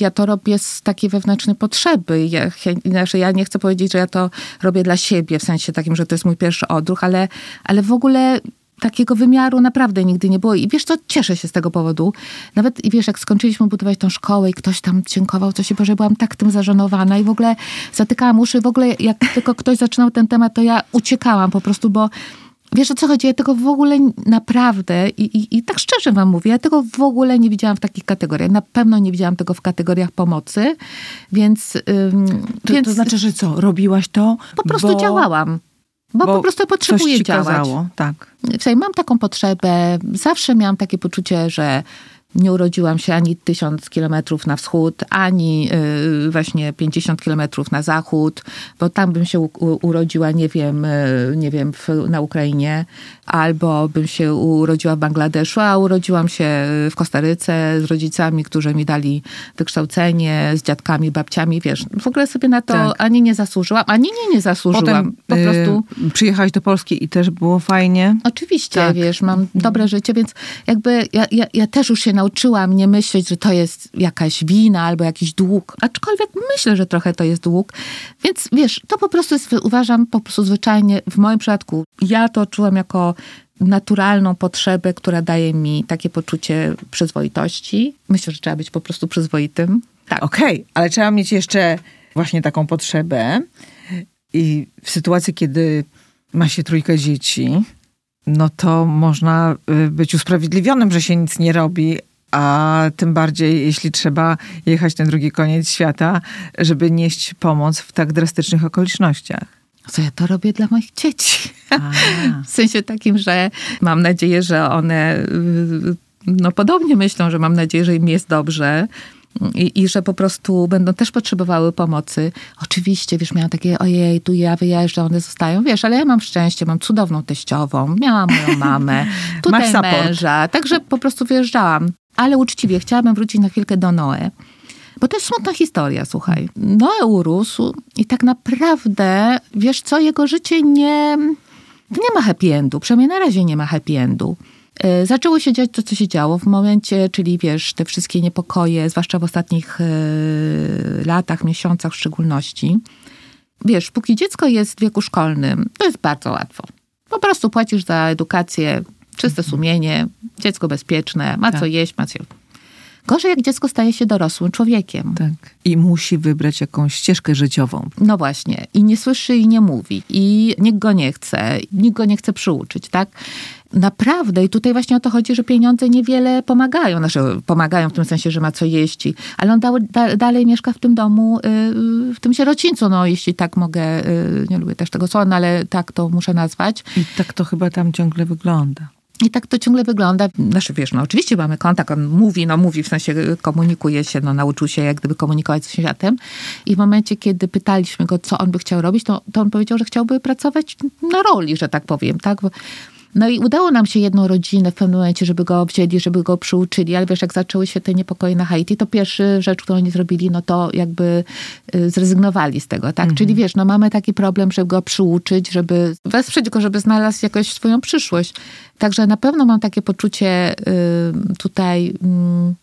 ja to robię z takiej wewnętrznej potrzeby. Ja, znaczy ja nie chcę powiedzieć, że ja to robię dla siebie, w sensie takim, że to jest mój pierwszy odruch, ale, ale w ogóle takiego wymiaru naprawdę nigdy nie było. I wiesz co, cieszę się z tego powodu. Nawet, i wiesz, jak skończyliśmy budować tą szkołę i ktoś tam dziękował, to się Boże, byłam tak tym zażenowana i w ogóle zatykałam uszy. W ogóle jak *laughs* tylko ktoś zaczynał ten temat, to ja uciekałam po prostu, bo Wiesz o co chodzi? Ja tego w ogóle naprawdę, i, i, i, tak szczerze wam mówię, ja tego w ogóle nie widziałam w takich kategoriach. Na pewno nie widziałam tego w kategoriach pomocy, więc... Ym, to, więc to znaczy, że co? Robiłaś to? Po prostu bo... działałam. Bo, bo, po prostu potrzebuję działać. Kazało, tak. mam taką potrzebę, zawsze miałam takie poczucie, że nie urodziłam się ani tysiąc kilometrów na wschód, ani y, właśnie 50 kilometrów na zachód, bo tam bym się urodziła, nie wiem, y, nie wiem, na Ukrainie, albo bym się urodziła w Bangladeszu, a urodziłam się w Kostaryce z rodzicami, którzy mi dali wykształcenie, z dziadkami, babciami, wiesz, w ogóle sobie na to tak. ani nie zasłużyłam, ani nie, nie zasłużyłam. Potem, po prostu... Yy, przyjechałaś do Polski i też było fajnie? Oczywiście, tak. wiesz, mam dobre życie, więc jakby ja, ja, ja też już się nauczyłam nie myśleć, że to jest jakaś wina albo jakiś dług, aczkolwiek myślę, że trochę to jest dług, więc wiesz, to po prostu jest, uważam po prostu zwyczajnie, w moim przypadku, ja to czułam jako naturalną potrzebę, która daje mi takie poczucie przyzwoitości. Myślę, że trzeba być po prostu przyzwoitym. Tak. Okej, okay, ale trzeba mieć jeszcze właśnie taką potrzebę i w sytuacji, kiedy ma się trójkę dzieci, no to można y, być usprawiedliwionym, że się nic nie robi, a tym bardziej, jeśli trzeba jechać na drugi koniec świata, żeby nieść pomoc w tak drastycznych okolicznościach. Co ja to robię dla moich dzieci? w sensie takim, że mam nadzieję, że one no podobnie myślą, że mam nadzieję, że im jest dobrze, i, i, że po prostu będą też potrzebowały pomocy. Oczywiście, wiesz, miałam takie, ojej, tu ja wyjeżdżam, one zostają, wiesz, ale ja mam szczęście, mam cudowną teściową, miałam moją mamę, *laughs* tutaj męża, także po prostu wyjeżdżałam. Ale uczciwie, chciałabym wrócić na chwilkę do Noe. Bo to jest smutna historia, słuchaj. Noe urósł i tak naprawdę, wiesz co, jego życie nie, nie ma happy endu. Przynajmniej na razie nie ma happy endu. E, zaczęło się dziać to, co się działo w momencie, czyli wiesz, te wszystkie niepokoje, zwłaszcza w ostatnich e, latach, miesiącach w szczególności. Wiesz, póki dziecko jest w wieku szkolnym, to jest bardzo łatwo. Po prostu płacisz za edukację, czyste sumienie, dziecko bezpieczne, ma tak. co jeść, ma co... Gorzej, jak dziecko staje się dorosłym człowiekiem. Tak. I musi wybrać jakąś ścieżkę życiową. No właśnie. I nie słyszy i nie mówi. I nikt go nie chce. Nikt go nie chce przyuczyć, tak? naprawdę, i tutaj właśnie o to chodzi, że pieniądze niewiele pomagają. Znaczy, pomagają w tym sensie, że ma co jeść, ale on da, da, dalej mieszka w tym domu, y, w tym sierocińcu, no jeśli tak mogę, y, nie lubię też tego słowa, no, ale tak to muszę nazwać. I tak to chyba tam ciągle wygląda. I tak to ciągle wygląda. Znaczy, wiesz, no oczywiście mamy kontakt, on mówi, no mówi, w sensie komunikuje się, no nauczył się jak gdyby komunikować z światem. I w momencie, kiedy pytaliśmy go, co on by chciał robić, to, to on powiedział, że chciałby pracować na roli, że tak powiem, tak? No i udało nam się jedną rodzinę w pewnym momencie, żeby go wzięli, żeby go przyuczyli, ale wiesz, jak zaczęły się te niepokoje na Haiti, to pierwsza rzecz, którą oni zrobili, no to jakby y, zrezygnowali z tego, tak? Mhm. Czyli wiesz, no mamy taki problem, żeby go przyuczyć, żeby wesprzeć go, żeby znalazł jakoś swoją przyszłość. Także na pewno mam takie poczucie y, tutaj... Mm,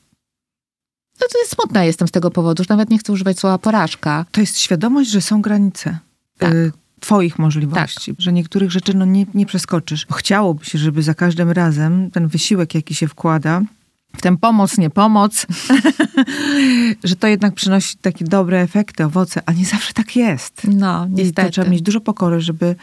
no to jest smutna jestem z tego powodu, że nawet nie chcę używać słowa porażka. To jest świadomość, że są granice. Tak. Twoich możliwości, tak. że niektórych rzeczy no, nie, nie przeskoczysz. Chciałoby się, żeby za każdym razem ten wysiłek, jaki się wkłada, w tę pomoc, nie pomoc, *laughs* że to jednak przynosi takie dobre efekty, owoce, a nie zawsze tak jest. No, niestety. I trzeba mieć dużo pokory, żeby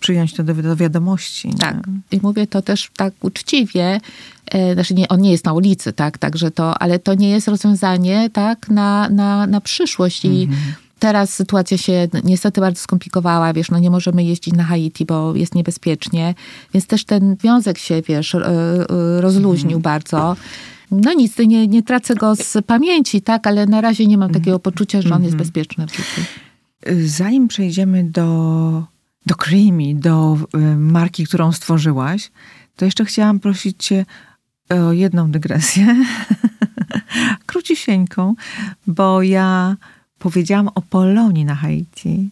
przyjąć to do, do wiadomości. Tak. Nie? I mówię to też tak uczciwie, e, znaczy nie, on nie jest na ulicy, tak, także to, ale to nie jest rozwiązanie, tak, na, na, na przyszłość i mhm Teraz sytuacja się niestety bardzo skomplikowała, wiesz, no nie możemy jeździć na Haiti, bo jest niebezpiecznie, więc też ten wiązek się, wiesz, rozluźnił mhm. bardzo. No nic, nie, nie tracę go z pamięci, tak, ale na razie nie mam takiego mhm. poczucia, że on jest mhm. bezpieczny w życiu. Zanim przejdziemy do, do Creamy, do e, marki, którą stworzyłaś, to jeszcze chciałam prosić cię o jedną dygresję, *laughs* krócisieńką, bo ja powiedziałam o Polonii na Haiti.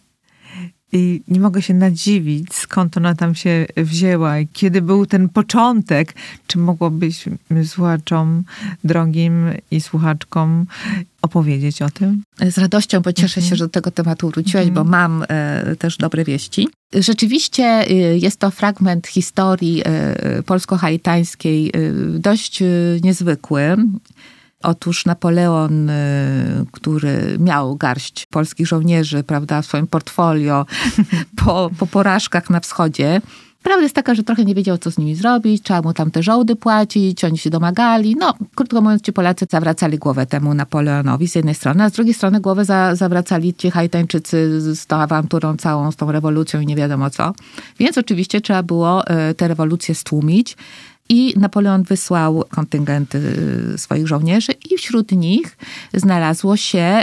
I nie mogę się nadziwić, skąd ona tam się wzięła i kiedy był ten początek. Czy mogłabyś słuchaczom drogim i słuchaczkom opowiedzieć o tym? Z radością, bo cieszę się, że do tego tematu wróciłaś, bo mam e, też dobre wieści. Rzeczywiście e, jest to fragment historii e, polsko-haitańskiej e, dość e, niezwykły. Otóż Napoleon, który miał garść polskich żołnierzy, prawda, w swoim portfolio *laughs* po, po porażkach na wschodzie, Prawda jest taka, że trochę nie wiedział, co z nimi zrobić, trzeba mu tam te żołdy płacić, oni się domagali. No, krótko mówiąc, ci Polacy zawracali głowę temu Napoleonowi z jednej strony, a z drugiej strony głowę za, zawracali ci Haitańczycy z tą awanturą całą, z tą rewolucją i nie wiadomo co. Więc oczywiście trzeba było tę rewolucję stłumić. I Napoleon wysłał kontyngenty y, swoich żołnierzy, i wśród nich znalazło się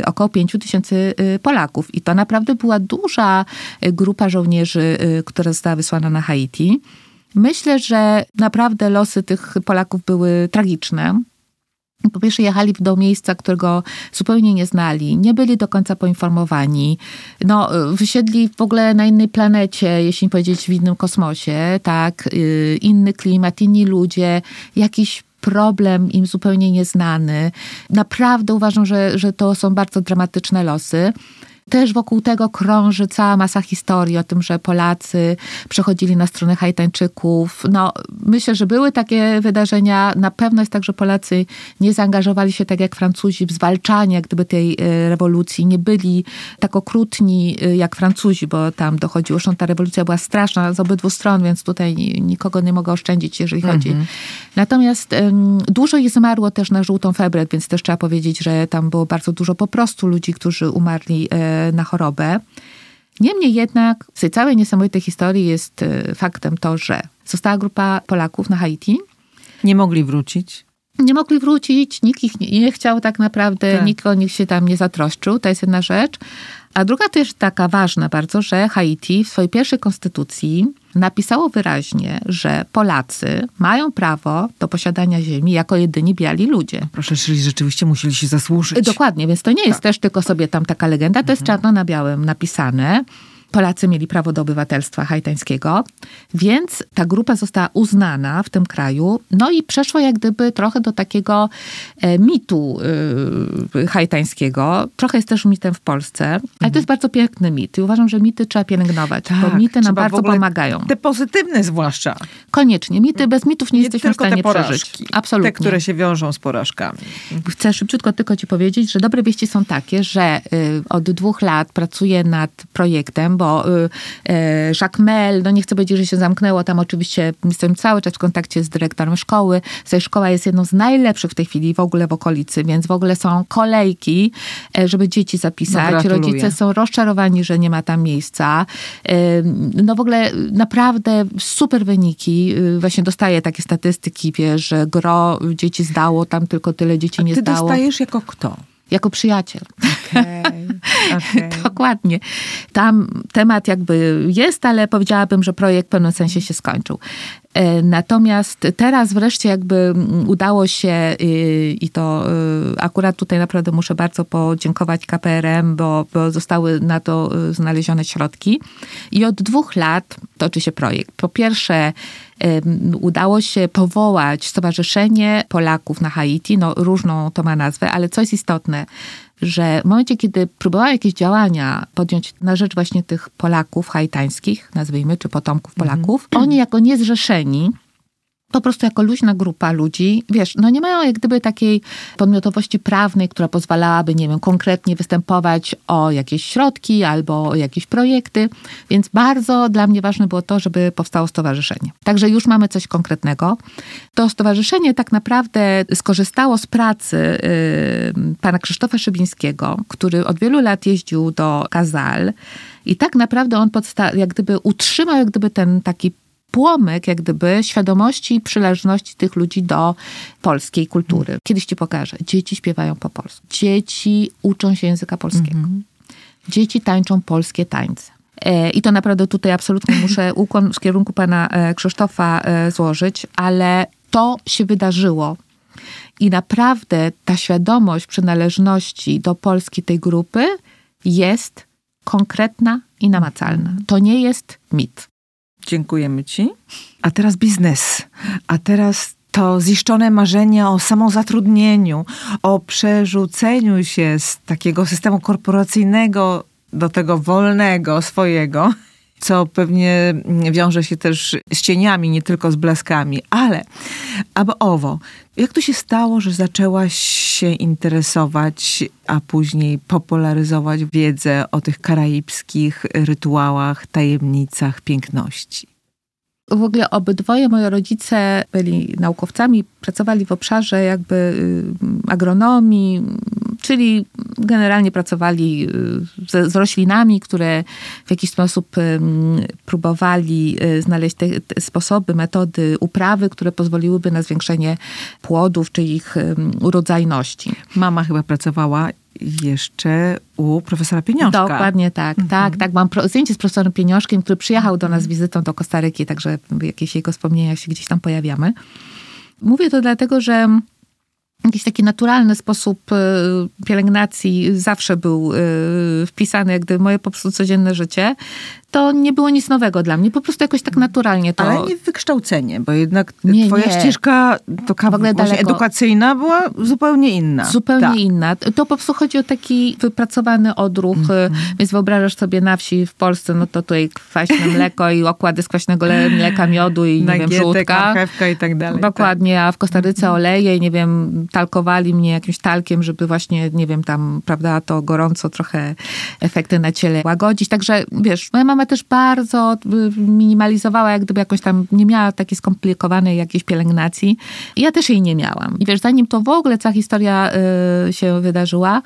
y, około 5 tysięcy y, Polaków. I to naprawdę była duża grupa żołnierzy, która została wysłana na Haiti. Myślę, że naprawdę losy tych Polaków były tragiczne po pierwsze jechali do miejsca, którego zupełnie nie znali, nie byli do końca poinformowani. No, wysiedli w ogóle na innej planecie, jeśli powiedzieć w innym kosmosie, tak, y, inny klimat, inni ludzie, jakiś problem im zupełnie nieznany. Naprawdę uważam, że, że to są bardzo dramatyczne losy. Też wokół tego krąży cała masa historii o tym, że Polacy przechodzili na stronę Haitańczyków. No, myślę, że były takie wydarzenia. Na pewno jest tak, że Polacy nie zaangażowali się tak jak Francuzi w zwalczanie gdyby tej e, rewolucji. Nie byli tak okrutni e, jak Francuzi, bo tam dochodziło, że ta rewolucja była straszna z obydwu stron, więc tutaj nikogo nie mogę oszczędzić, jeżeli chodzi. Mhm. Natomiast dużo ich zmarło też na żółtą febrę, więc też trzeba powiedzieć, że tam było bardzo dużo po prostu ludzi, którzy umarli e, na chorobę. Niemniej jednak w tej całej niesamowitej historii jest e, faktem to, że została grupa Polaków na Haiti. Nie mogli wrócić. Nie mogli wrócić, nikt ich nie, nie chciał tak naprawdę, tak. nikt o nich się tam nie zatroszczył, to jest jedna rzecz. A druga też taka ważna bardzo, że Haiti w swojej pierwszej konstytucji napisało wyraźnie, że Polacy mają prawo do posiadania ziemi jako jedyni biali ludzie. Proszę, czyli rzeczywiście musieli się zasłużyć. Dokładnie, więc to nie jest tak. też tylko sobie tam taka legenda, to mhm. jest czarno na białym napisane. Polacy mieli prawo do obywatelstwa haitańskiego, więc ta grupa została uznana w tym kraju, no i przeszło jak gdyby trochę do takiego e, mitu e, haitańskiego. Trochę jest też mitem w Polsce, ale to jest mhm. bardzo piękny mit i uważam, że mity trzeba pielęgnować, tak, bo mity nam bardzo pomagają. Te pozytywne zwłaszcza. Koniecznie. Mity, bez mitów nie, nie jesteśmy w stanie przeżyć. Absolutnie. Te, które się wiążą z porażkami. Chcę szybciutko tylko ci powiedzieć, że dobre wieści są takie, że y, od dwóch lat pracuję nad projektem, bo y, e, Jacques Mel, no nie chcę powiedzieć, że się zamknęło, tam oczywiście jestem cały czas w kontakcie z dyrektorem szkoły. Szkoła jest jedną z najlepszych w tej chwili w ogóle w okolicy, więc w ogóle są kolejki, e, żeby dzieci zapisać. No, Rodzice są rozczarowani, że nie ma tam miejsca. E, no w ogóle naprawdę super wyniki. Właśnie dostaję takie statystyki, wiesz, że gro dzieci zdało, tam tylko tyle dzieci nie ty zdało. Ty dostajesz jako kto? Jako przyjaciel. Okay, *laughs* okay. Dokładnie. Tam temat jakby jest, ale powiedziałabym, że projekt w pewnym sensie się skończył. E, natomiast teraz wreszcie jakby udało się y, i to y, akurat tutaj naprawdę muszę bardzo podziękować KPRM, bo, bo zostały na to y, znalezione środki. I od dwóch lat toczy się projekt. Po pierwsze, udało się powołać Stowarzyszenie Polaków na Haiti, no różną to ma nazwę, ale co jest istotne, że w momencie, kiedy próbowała jakieś działania podjąć na rzecz właśnie tych Polaków haitańskich, nazwijmy, czy potomków Polaków, mhm. oni jako niezrzeszeni po prostu jako luźna grupa ludzi, wiesz, no nie mają jak gdyby takiej podmiotowości prawnej, która pozwalałaby, nie wiem, konkretnie występować o jakieś środki albo o jakieś projekty, więc bardzo dla mnie ważne było to, żeby powstało stowarzyszenie. Także już mamy coś konkretnego. To stowarzyszenie tak naprawdę skorzystało z pracy yy, pana Krzysztofa Szybińskiego, który od wielu lat jeździł do Kazal i tak naprawdę on podsta- jak gdyby utrzymał jak gdyby ten taki płomyk jak gdyby świadomości i przynależności tych ludzi do polskiej kultury. Kiedyś ci pokażę. Dzieci śpiewają po polsku. Dzieci uczą się języka polskiego. Mhm. Dzieci tańczą polskie tańce. E, I to naprawdę tutaj absolutnie muszę *laughs* ukłon w kierunku pana e, Krzysztofa e, złożyć, ale to się wydarzyło. I naprawdę ta świadomość przynależności do Polski tej grupy jest konkretna i namacalna. To nie jest mit. Dziękujemy Ci. A teraz biznes. A teraz to ziszczone marzenie o samozatrudnieniu, o przerzuceniu się z takiego systemu korporacyjnego do tego wolnego swojego, co pewnie wiąże się też z cieniami, nie tylko z blaskami. Ale, aby owo, jak to się stało, że zaczęłaś się interesować, a później popularyzować wiedzę o tych karaibskich rytuałach, tajemnicach piękności? W ogóle obydwoje moi rodzice byli naukowcami, pracowali w obszarze jakby y, agronomii, czyli generalnie pracowali y, z, z roślinami, które w jakiś sposób próbowali y, znaleźć te, te sposoby, metody uprawy, które pozwoliłyby na zwiększenie płodów czy ich urodzajności. Mama chyba pracowała jeszcze u profesora Pieniążka. Dokładnie tak, mhm. tak, tak. Mam zdjęcie z profesorem Pieniążkiem, który przyjechał do nas wizytą do Kostaryki, także jakieś jego wspomnienia się gdzieś tam pojawiamy. Mówię to dlatego, że jakiś taki naturalny sposób y, pielęgnacji zawsze był y, wpisany jak gdyby moje po prostu codzienne życie to nie było nic nowego dla mnie. Po prostu jakoś tak naturalnie to... Ale nie wykształcenie, bo jednak nie, twoja nie. ścieżka to w ogóle edukacyjna była zupełnie inna. Zupełnie tak. inna. To po prostu chodzi o taki wypracowany odruch. Mm -hmm. Więc wyobrażasz sobie na wsi w Polsce, no to tutaj kwaśne *laughs* mleko i okłady z kwaśnego mleka, miodu i nie wiem, żółtka. i tak dalej. Dokładnie, tak. a w Kostaryce oleje i nie wiem, talkowali mnie jakimś talkiem, żeby właśnie, nie wiem, tam, prawda, to gorąco trochę efekty na ciele łagodzić. Także, wiesz, moja mama też bardzo y, minimalizowała, jak gdyby jakoś tam nie miała takiej skomplikowanej jakiejś pielęgnacji. Ja też jej nie miałam. I wiesz, zanim to w ogóle cała historia y, się wydarzyła,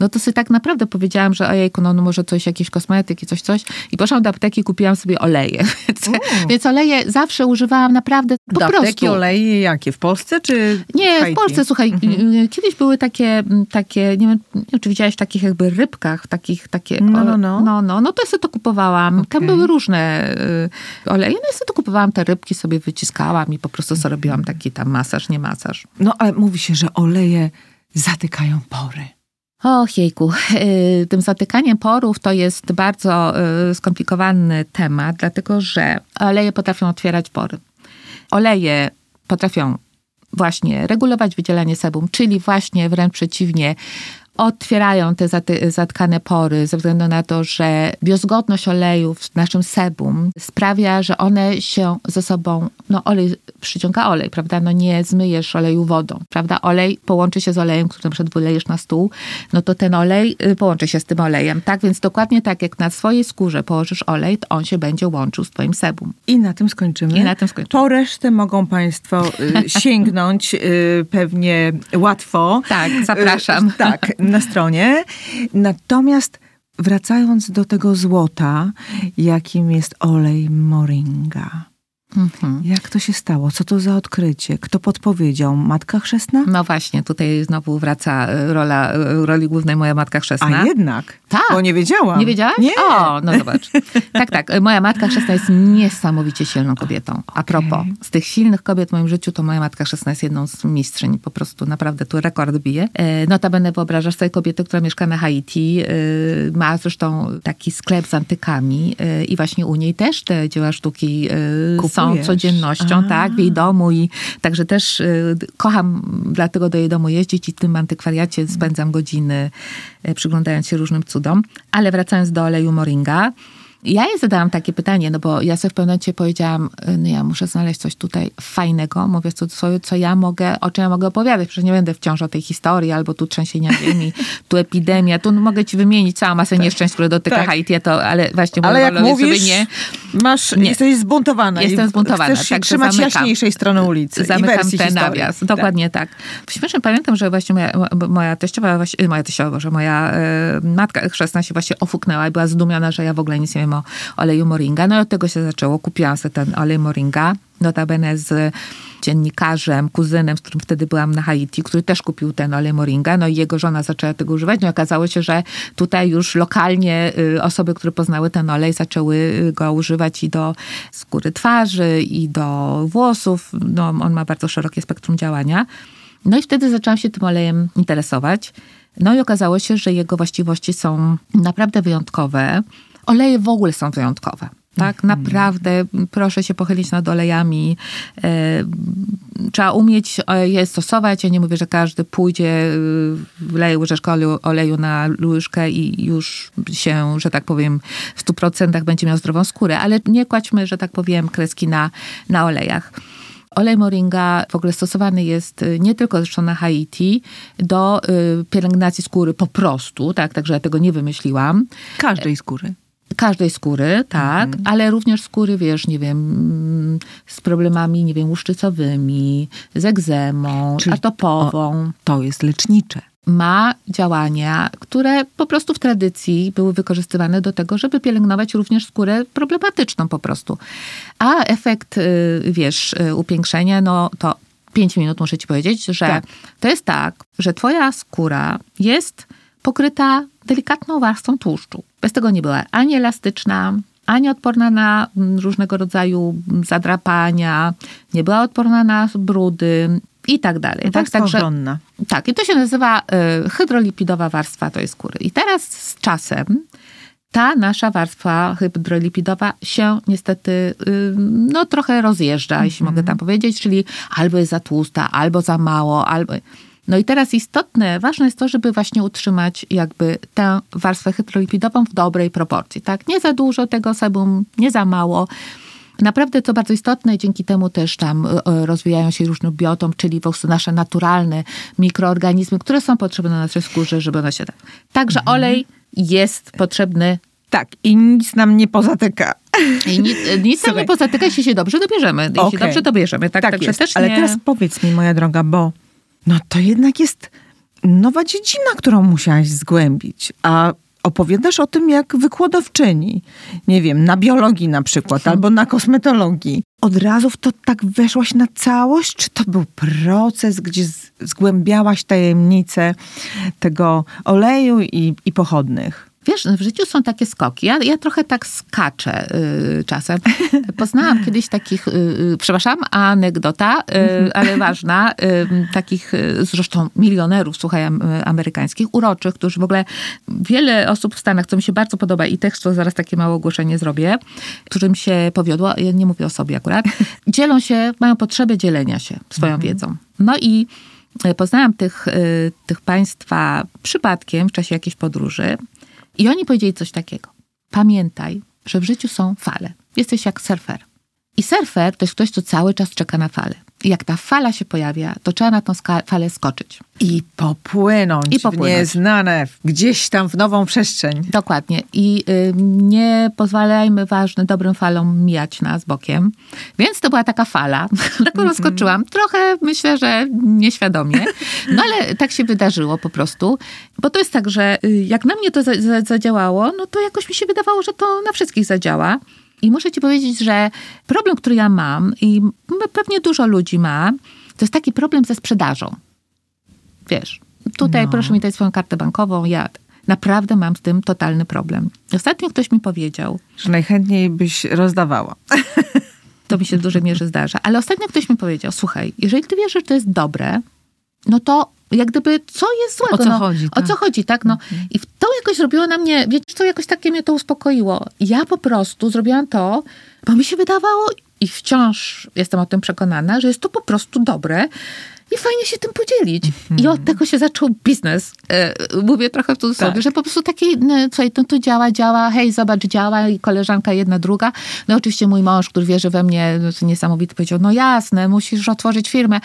no to sobie tak naprawdę powiedziałam, że ojejku, no, no może coś, jakieś kosmetyki, coś, coś. I poszłam do apteki i kupiłam sobie oleje. *laughs* Więc, oleje zawsze używałam naprawdę po do prostu. apteki oleje jakie? W Polsce czy Nie, w, w Polsce, słuchaj. Mhm. Kiedyś były takie, takie, nie wiem, nie wiem, czy widziałaś w takich jakby rybkach, takich, takie... No, no, no. No, no, no to ja sobie to kupowałam. Okay. Tam były różne y, oleje. No ja sobie to kupowałam, te rybki sobie wyciskałam i po prostu sobie robiłam taki tam masaż, nie masaż. No, ale mówi się, że oleje zatykają pory. Och jejku, y, tym zatykaniem porów to jest bardzo y, skomplikowany temat, dlatego że oleje potrafią otwierać pory. Oleje potrafią właśnie regulować wydzielanie sebum, czyli właśnie wręcz przeciwnie, otwierają te zatkane pory ze względu na to, że biozgodność olejów w naszym sebum sprawia, że one się ze sobą, no olej przyciąga olej, prawda? No nie zmyjesz oleju wodą, prawda? Olej połączy się z olejem, który na przykład wylejesz na stół, no to ten olej y, połączy się z tym olejem, tak? Więc dokładnie tak jak na swojej skórze położysz olej, to on się będzie łączył z twoim sebum. I na tym skończymy. I na tym skończymy. Po resztę mogą państwo y, *laughs* sięgnąć y, pewnie łatwo. Tak, zapraszam. tak, na stronie. Natomiast wracając do tego złota, jakim jest olej moringa. Mhm. Jak to się stało? Co to za odkrycie? Kto podpowiedział? Matka chrzestna? No właśnie, tutaj znowu wraca e, rola, e, roli głównej moja matka chrzestna. A jednak? Tak. Bo nie wiedziałam. Nie wiedziałaś? Nie. O, no zobacz. *laughs* tak, tak. Moja matka chrzestna jest niesamowicie silną kobietą. A propos, z tych silnych kobiet w moim życiu, to moja matka chrzestna jest jedną z mistrzyń. Po prostu naprawdę tu rekord bije. E, notabene wyobrażasz sobie kobietę, która mieszka na Haiti. Ma zresztą taki sklep z antykami i właśnie u niej też te dzieła sztuki są codziennością, A. tak, w jej domu i także też y, kocham dlatego do jej domu jeździć i w tym antykwariacie spędzam godziny y, przyglądając się różnym cudom. Ale wracając do oleju moringa, ja jej zadałam takie pytanie, no bo ja sobie w pewnym momencie powiedziałam, y, no ja muszę znaleźć coś tutaj fajnego, mówię co, co ja mogę, o czym ja mogę opowiadać, przecież nie będę wciąż o tej historii, albo tu trzęsienia ziemi, tu epidemia, tu mogę ci wymienić całą masę tak. nieszczęść, które dotyka tak. Haiti, to, ale właśnie ale jak mówisz, nie, masz, nie. jesteś zbuntowana. Jestem zbuntowana. Chcesz tak, trzymać zamykam, jaśniejszej strony ulicy Zamykam ten nawias. Tak. Dokładnie tak. tak. Śmiesznie pamiętam, że właśnie moja, moja teściowa, właśnie, moja teściowa, że moja y, matka chrzestna się właśnie ofuknęła i była zdumiona, że ja w ogóle nic nie wiem o oleju moringa. No i od tego się zaczęło. Kupiłam sobie ten olej moringa, notabene z dziennikarzem, kuzynem, z którym wtedy byłam na Haiti, który też kupił ten olej moringa, no i jego żona zaczęła tego używać. No i okazało się, że tutaj już lokalnie y, osoby, które poznały ten olej, zaczęły y, go używać i do skóry twarzy, i do włosów. No, on ma bardzo szerokie spektrum działania. No i wtedy zaczęłam się tym olejem interesować. No i okazało się, że jego właściwości są naprawdę wyjątkowe. Oleje w ogóle są wyjątkowe. Tak, mm. naprawdę proszę się pochylić nad olejami. E, trzeba umieć je stosować. Ja nie mówię, że każdy pójdzie, wleje łyżeczkę oleju, oleju na łyżkę i już się, że tak powiem, w 100% będzie miał zdrową skórę, ale nie kładźmy, że tak powiem, kreski na, na olejach. Olej moringa w ogóle stosowany jest nie tylko zresztą na Haiti do pielęgnacji skóry po prostu, tak, także ja tego nie wymyśliłam. Każdej skóry każdej skóry, tak, mhm. ale również skóry, wiesz, nie wiem, z problemami, nie wiem, łuszczycowymi, z egzemą, Czyli atopową. O, to jest lecznicze ma działania, które po prostu w tradycji były wykorzystywane do tego, żeby pielęgnować również skórę problematyczną po prostu. A efekt, y, wiesz, y, upiększenia, no to 5 minut muszę ci powiedzieć, że tak. to jest tak, że twoja skóra jest pokryta delikatną warstwą tłuszczu. Bez tego nie była ani elastyczna, ani odporna na mm, różnego rodzaju zadrapania, nie była odporna na brudy, i tak dalej. Tak, Także, tak, i to się nazywa y, hydrolipidowa warstwa tej skóry. I teraz z czasem ta nasza warstwa hydrolipidowa się niestety y, no, trochę rozjeżdża, mm -hmm. jeśli mogę tam powiedzieć, czyli albo jest za tłusta, albo za mało, albo... No i teraz istotne, ważne jest to, żeby właśnie utrzymać jakby tę warstwę hydrolipidową w dobrej proporcji, tak? Nie za dużo tego sebum, nie za mało. Naprawdę to bardzo istotne, dzięki temu też tam e, e, rozwijają się różne biotom, czyli po prostu nasze naturalne mikroorganizmy, które są potrzebne na naszej skórze, żeby one się... Tak. Także mhm. olej jest potrzebny tak, i nic nam nie pozatyka. I nic, nic nam nie pozatyka, jeśli się dobrze dobierzemy. Jeśli okay. dobrze dobierzemy. Tak, tak jest. Też Ale teraz powiedz mi, moja droga, bo no to jednak jest nowa dziedzina, którą musiałaś zgłębić. A opowiadasz o tym jak wykładowczyni, nie wiem, na biologii na przykład, mhm. albo na kosmetologii. Od razu w to tak weszłaś na całość? Czy to był proces, gdzie zgłębiałaś tajemnice tego oleju i, i pochodnych? Wiesz, w życiu są takie skoki. Ja, ja trochę tak skaczę y, czasem. Poznałam *laughs* kiedyś takich, y, y, przepraszam, anegdota, y, ale *laughs* ważna, y, takich y, zresztą milionerów, słuchaj, amerykańskich, uroczych, którzy w ogóle, wiele osób w Stanach, co mi się bardzo podoba i też to zaraz takie małe ogłoszenie zrobię, którym się powiodło, ja nie mówię o sobie akurat, *laughs* dzielą się, mają potrzebę dzielenia się swoją mhm. wiedzą. No i poznałam tych, tych państwa przypadkiem w czasie jakiejś podróży i oni powiedzieli coś takiego. Pamiętaj, że w życiu są fale. Jesteś jak surfer. I surfer to jest ktoś, kto cały czas czeka na falę. I jak ta fala się pojawia, to trzeba na tą falę skoczyć. I popłynąć, I popłynąć. w nieznane, gdzieś tam w nową przestrzeń. Dokładnie. I y, nie pozwalajmy ważnym, dobrym falom mijać nas bokiem. Więc to była taka fala, *laughs* na którą skoczyłam. Trochę myślę, że nieświadomie. No ale tak się wydarzyło po prostu. Bo to jest tak, że y, jak na mnie to za, za, zadziałało, no to jakoś mi się wydawało, że to na wszystkich zadziała. I muszę ci powiedzieć, że problem, który ja mam i pewnie dużo ludzi ma, to jest taki problem ze sprzedażą. Wiesz, tutaj no. proszę mi dać swoją kartę bankową, ja naprawdę mam z tym totalny problem. Ostatnio ktoś mi powiedział... Że najchętniej byś rozdawała. To mi się w dużej mierze zdarza. Ale ostatnio ktoś mi powiedział, słuchaj, jeżeli ty wiesz, że to jest dobre, no to jak gdyby, co jest złego? O co no, chodzi? Tak? O co chodzi, tak? No. Mhm. I to jakoś zrobiło na mnie, wiecie, to jakoś takie mnie to uspokoiło. Ja po prostu zrobiłam to, bo mi się wydawało i wciąż jestem o tym przekonana, że jest to po prostu dobre i fajnie się tym podzielić. I od tego się zaczął biznes. E, mówię trochę w cudzysłowie, tak. że po prostu taki, no, słuchaj, to, to działa, działa, hej, zobacz, działa i koleżanka jedna, druga. No oczywiście mój mąż, który wierzy we mnie, no, niesamowity, powiedział, no jasne, musisz otworzyć firmę.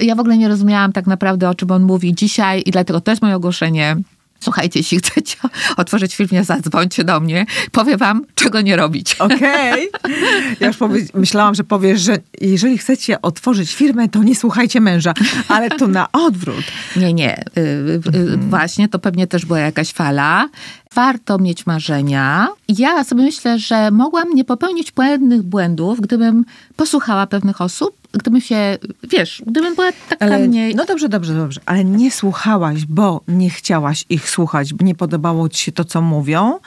Ja w ogóle nie rozumiałam tak naprawdę, o czym on mówi dzisiaj i dlatego to jest moje ogłoszenie Słuchajcie, jeśli chcecie *laughs* otworzyć firmę, zadzwońcie do mnie. Powiem wam, czego nie robić. *laughs* Okej. Okay. Ja już powie- myślałam, że powiesz, że jeżeli chcecie otworzyć firmę, to nie słuchajcie męża. Ale to na odwrót. Nie, nie. Y, y, y, właśnie to pewnie też była jakaś fala. Warto mieć marzenia. Ja sobie myślę, że mogłam nie popełnić pewnych błędów, gdybym posłuchała pewnych osób, gdybym się, wiesz, gdybym była taka ale, mniej... No dobrze, dobrze, dobrze, ale nie słuchałaś, bo nie chciałaś ich słuchać, nie podobało ci się to, co mówią,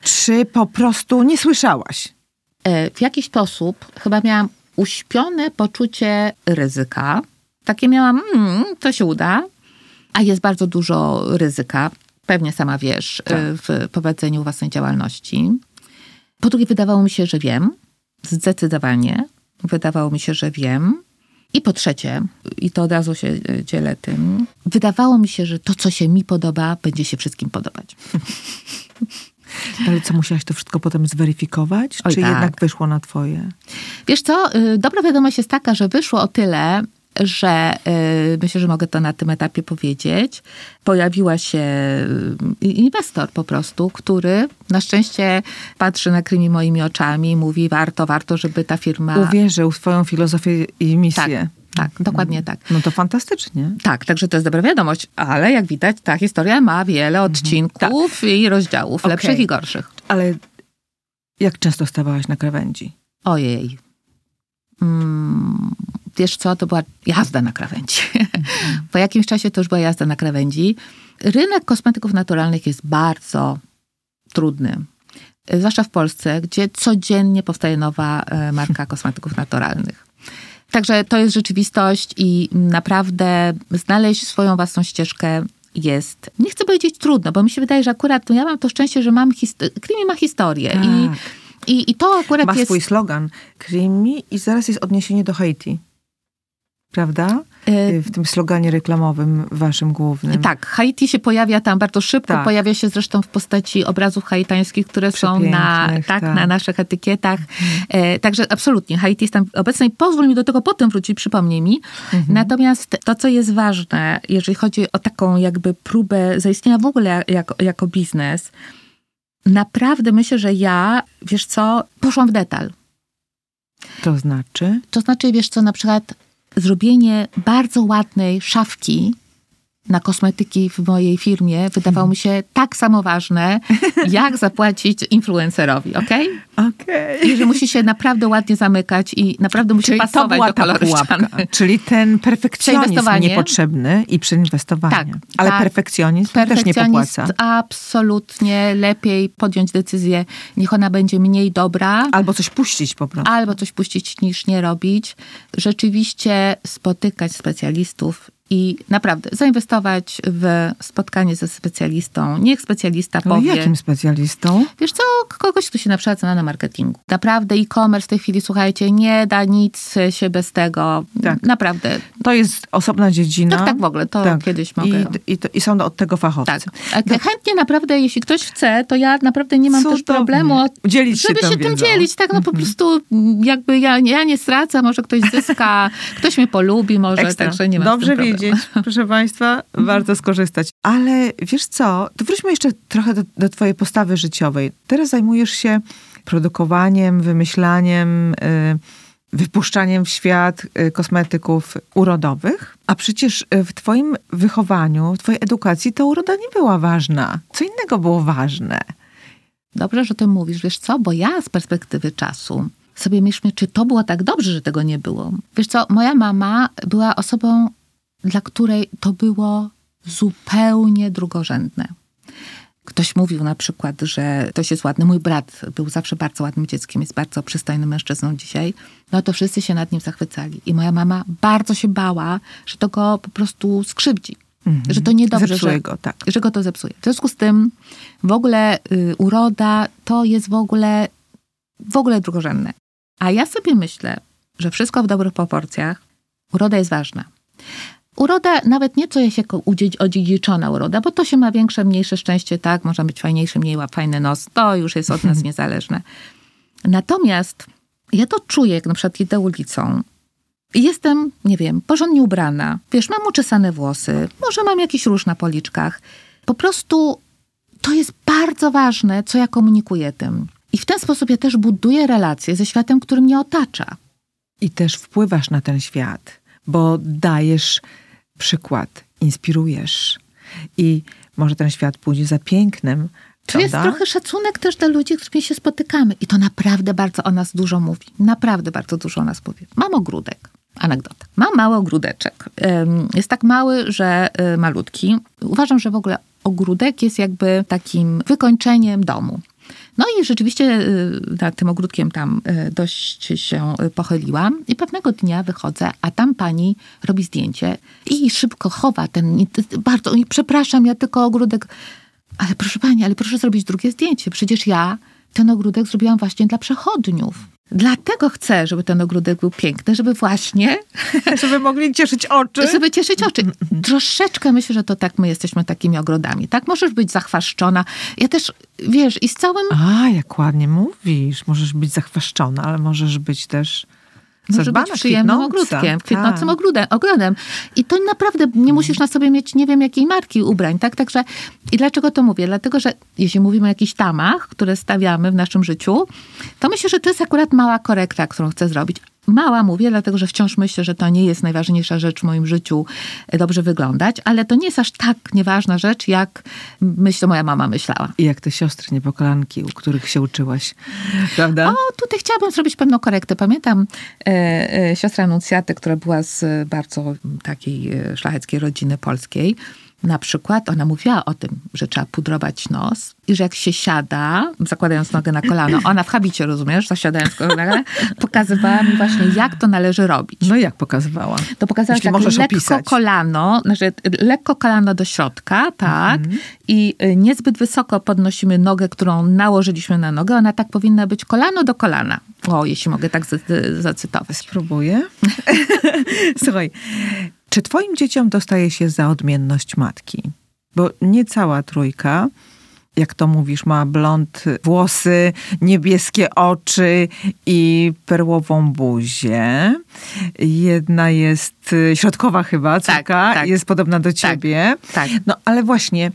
czy po prostu nie słyszałaś? E, w jakiś sposób chyba miałam uśpione poczucie ryzyka, Takie miałam, hmm, to się uda, a jest bardzo dużo ryzyka. Pewnie sama wiesz, Tak. y, w prowadzeniu własnej działalności. Po drugie, wydawało mi się, że wiem. Zdecydowanie. Wydawało mi się, że wiem. I po trzecie, i to od razu się y, dzielę tym, wydawało mi się, że to, co się mi podoba, będzie się wszystkim podobać. *laughs* Ale co, musiałaś to wszystko potem zweryfikować? Oj, czy tak. jednak wyszło na twoje? Wiesz co, y, dobra wiadomość jest taka, że wyszło o tyle, że y, myślę, że mogę to na tym etapie powiedzieć. Pojawiła się y, inwestor po prostu, który na szczęście patrzy na krymi moimi oczami i mówi warto, warto, żeby ta firma... Uwierzył w twoją filozofię i misję. Tak, dokładnie tak. No to fantastycznie. Tak, także to jest dobra wiadomość, ale jak widać, ta historia ma wiele odcinków i rozdziałów, Okej. lepszych i gorszych. Ale jak często stawałaś na krawędzi? Ojej. Mm, wiesz co, to była jazda na krawędzi. *laughs* po jakimś czasie to już była jazda na krawędzi. Rynek kosmetyków naturalnych jest bardzo trudny. Zwłaszcza w Polsce, gdzie codziennie powstaje nowa e, marka *laughs* kosmetyków naturalnych. Także to jest rzeczywistość i naprawdę znaleźć swoją własną ścieżkę jest, nie chcę powiedzieć trudno, bo mi się wydaje, że akurat no ja mam to szczęście, że mam, hist- Krimi ma historię Tak. i, i, i to akurat Ma jest... swój slogan. Creamy i zaraz jest odniesienie do Haiti. Prawda? Y, W tym sloganie reklamowym waszym głównym. Tak, Haiti się pojawia tam bardzo szybko, Tak. pojawia się zresztą w postaci obrazów haitańskich, które są na, tak, tak. na naszych etykietach. E, także absolutnie, Haiti jest tam obecny i pozwól mi do tego potem wrócić, przypomnij mi. Natomiast to, co jest ważne, jeżeli chodzi o taką jakby próbę zaistnienia w ogóle jako, jako biznes, naprawdę myślę, że ja, wiesz co, poszłam w detal. To znaczy? To znaczy, wiesz co, na przykład zrobienie bardzo ładnej szafki na kosmetyki w mojej firmie wydawało mi się tak samo ważne, *laughs* jak zapłacić influencerowi, okej? Okej. I że musi się naprawdę ładnie zamykać i naprawdę musi Czyli to pasować była do koloru. Czyli ten perfekcjonizm niepotrzebny i przeinwestowanie. Tak, Ale tak. perfekcjonizm też nie Perfekcjonizm popłaca. absolutnie lepiej podjąć decyzję, niech ona będzie mniej dobra, Albo coś puścić po prostu. albo coś puścić niż nie robić. Rzeczywiście spotykać specjalistów i naprawdę zainwestować w spotkanie ze specjalistą. Niech specjalista Ale powie. jakim specjalistą? Wiesz co, kogoś, kto się na przykład zna na marketingu. Naprawdę e-commerce w tej chwili, słuchajcie, nie da nic się bez tego. Tak. Naprawdę. To jest osobna dziedzina. Tak, tak w ogóle, to kiedyś mogę. I, i, to, I są od tego fachowcy. Tak. A chętnie naprawdę, jeśli ktoś chce, to ja naprawdę nie mam też Cudownie. problemu, Dzielić się żeby tą się tym dzielić. Tak, no po prostu mm, jakby ja, ja nie stracę, może ktoś zyska, *laughs* ktoś mnie polubi może, Ekstra. także nie mam Dobrze z tym problemu. *laughs* proszę Państwa, warto skorzystać. Ale wiesz co, to wróćmy jeszcze trochę do, do Twojej postawy życiowej. Teraz zajmujesz się produkowaniem, wymyślaniem, y, wypuszczaniem w świat y, kosmetyków urodowych, a przecież y, w Twoim wychowaniu, w Twojej edukacji ta uroda nie była ważna. Co innego było ważne. Dobrze, że ty mówisz, wiesz co, bo ja z perspektywy czasu sobie myślę, czy to było tak dobrze, że tego nie było. Wiesz co, moja mama była osobą, dla której to było zupełnie drugorzędne. Ktoś mówił na przykład, że ktoś jest ładny. Mój brat był zawsze bardzo ładnym dzieckiem, jest bardzo przystojnym mężczyzną dzisiaj. No to wszyscy się nad nim zachwycali. I moja mama bardzo się bała, że to go po prostu skrzywdzi. Że to niedobrze, Zepsuje że, go, tak. że go to zepsuje. W związku z tym w ogóle y, uroda to jest w ogóle, w ogóle drugorzędne. A ja sobie myślę, że wszystko w dobrych proporcjach, uroda jest ważna. Uroda, nawet nie co jest jako odziedziczona uroda, bo to się ma większe, mniejsze szczęście, tak, można być fajniejszy, mniej fajny nos, to już jest od nas *laughs* niezależne. Natomiast ja to czuję, jak na przykład idę ulicą i jestem, nie wiem, porządnie ubrana, wiesz, mam uczesane włosy, może mam jakiś róż na policzkach. Po prostu to jest bardzo ważne, co ja komunikuję tym. I w ten sposób ja też buduję relacje ze światem, który mnie otacza. I też wpływasz na ten świat, bo dajesz przykład, inspirujesz. I może ten świat pójdzie za pięknem. To jest trochę szacunek też dla ludzi, z którymi się spotykamy. I to naprawdę bardzo o nas dużo mówi. Naprawdę bardzo dużo o nas powie. Mam ogródek. Anegdota. Mam mały ogródeczek. Jest tak mały, że y, malutki. Uważam, że w ogóle ogródek jest jakby takim wykończeniem domu. No i rzeczywiście y, nad tym ogródkiem tam y, dość się pochyliłam i pewnego dnia wychodzę, a tam pani robi zdjęcie i szybko chowa ten, bardzo, przepraszam, ja tylko ogródek, ale proszę pani, ale proszę zrobić drugie zdjęcie, przecież ja ten ogródek zrobiłam właśnie dla przechodniów. Dlatego chcę, żeby ten ogródek był piękny, żeby właśnie... *laughs* żeby mogli cieszyć oczy. Żeby cieszyć oczy. Troszeczkę myślę, że to tak my jesteśmy takimi ogrodami. Tak, możesz być zachwaszczona. Ja też, wiesz, i z całym... A, jak ładnie mówisz. Możesz być zachwaszczona, ale możesz być też może być przyjemnym ogródkiem, kwitnącym tak. ogródem, ogrodem. I to naprawdę nie musisz na sobie mieć nie wiem jakiej marki ubrań, tak? Także i dlaczego to mówię? Dlatego, że jeśli mówimy o jakichś tamach, które stawiamy w naszym życiu, to myślę, że to jest akurat mała korekta, którą chcę zrobić. Mała mówię, dlatego że wciąż myślę, że to nie jest najważniejsza rzecz w moim życiu e, dobrze wyglądać, ale to nie jest aż tak nieważna rzecz, jak myślę, moja mama myślała. I jak te siostry niepokolanki, u których się uczyłaś, prawda? O, tutaj chciałabym zrobić pewną korektę. Pamiętam e, e, siostrę Anuncjatę, która była z bardzo takiej e, szlacheckiej rodziny polskiej na przykład ona mówiła o tym, że trzeba pudrować nos i że jak się siada, zakładając nogę na kolano, ona w habicie, rozumiesz, zasiadając na kolano, pokazywała mi właśnie, jak to należy robić. No jak pokazywała? To pokazała Jeśli tak lekko opisać. kolano, znaczy lekko kolano do środka, tak, mhm. i y, niezbyt wysoko podnosimy nogę, którą nałożyliśmy na nogę. Ona tak powinna być kolano do kolana. O, jeśli mogę tak zacytować. Spróbuję. *laughs* Słuchaj, czy twoim dzieciom dostaje się za odmienność matki? Bo nie cała trójka, jak to mówisz, ma blond włosy, niebieskie oczy i perłową buzię. Jedna jest y, środkowa chyba, córka, tak, tak. jest podobna do tak, ciebie. Tak, tak. No ale właśnie,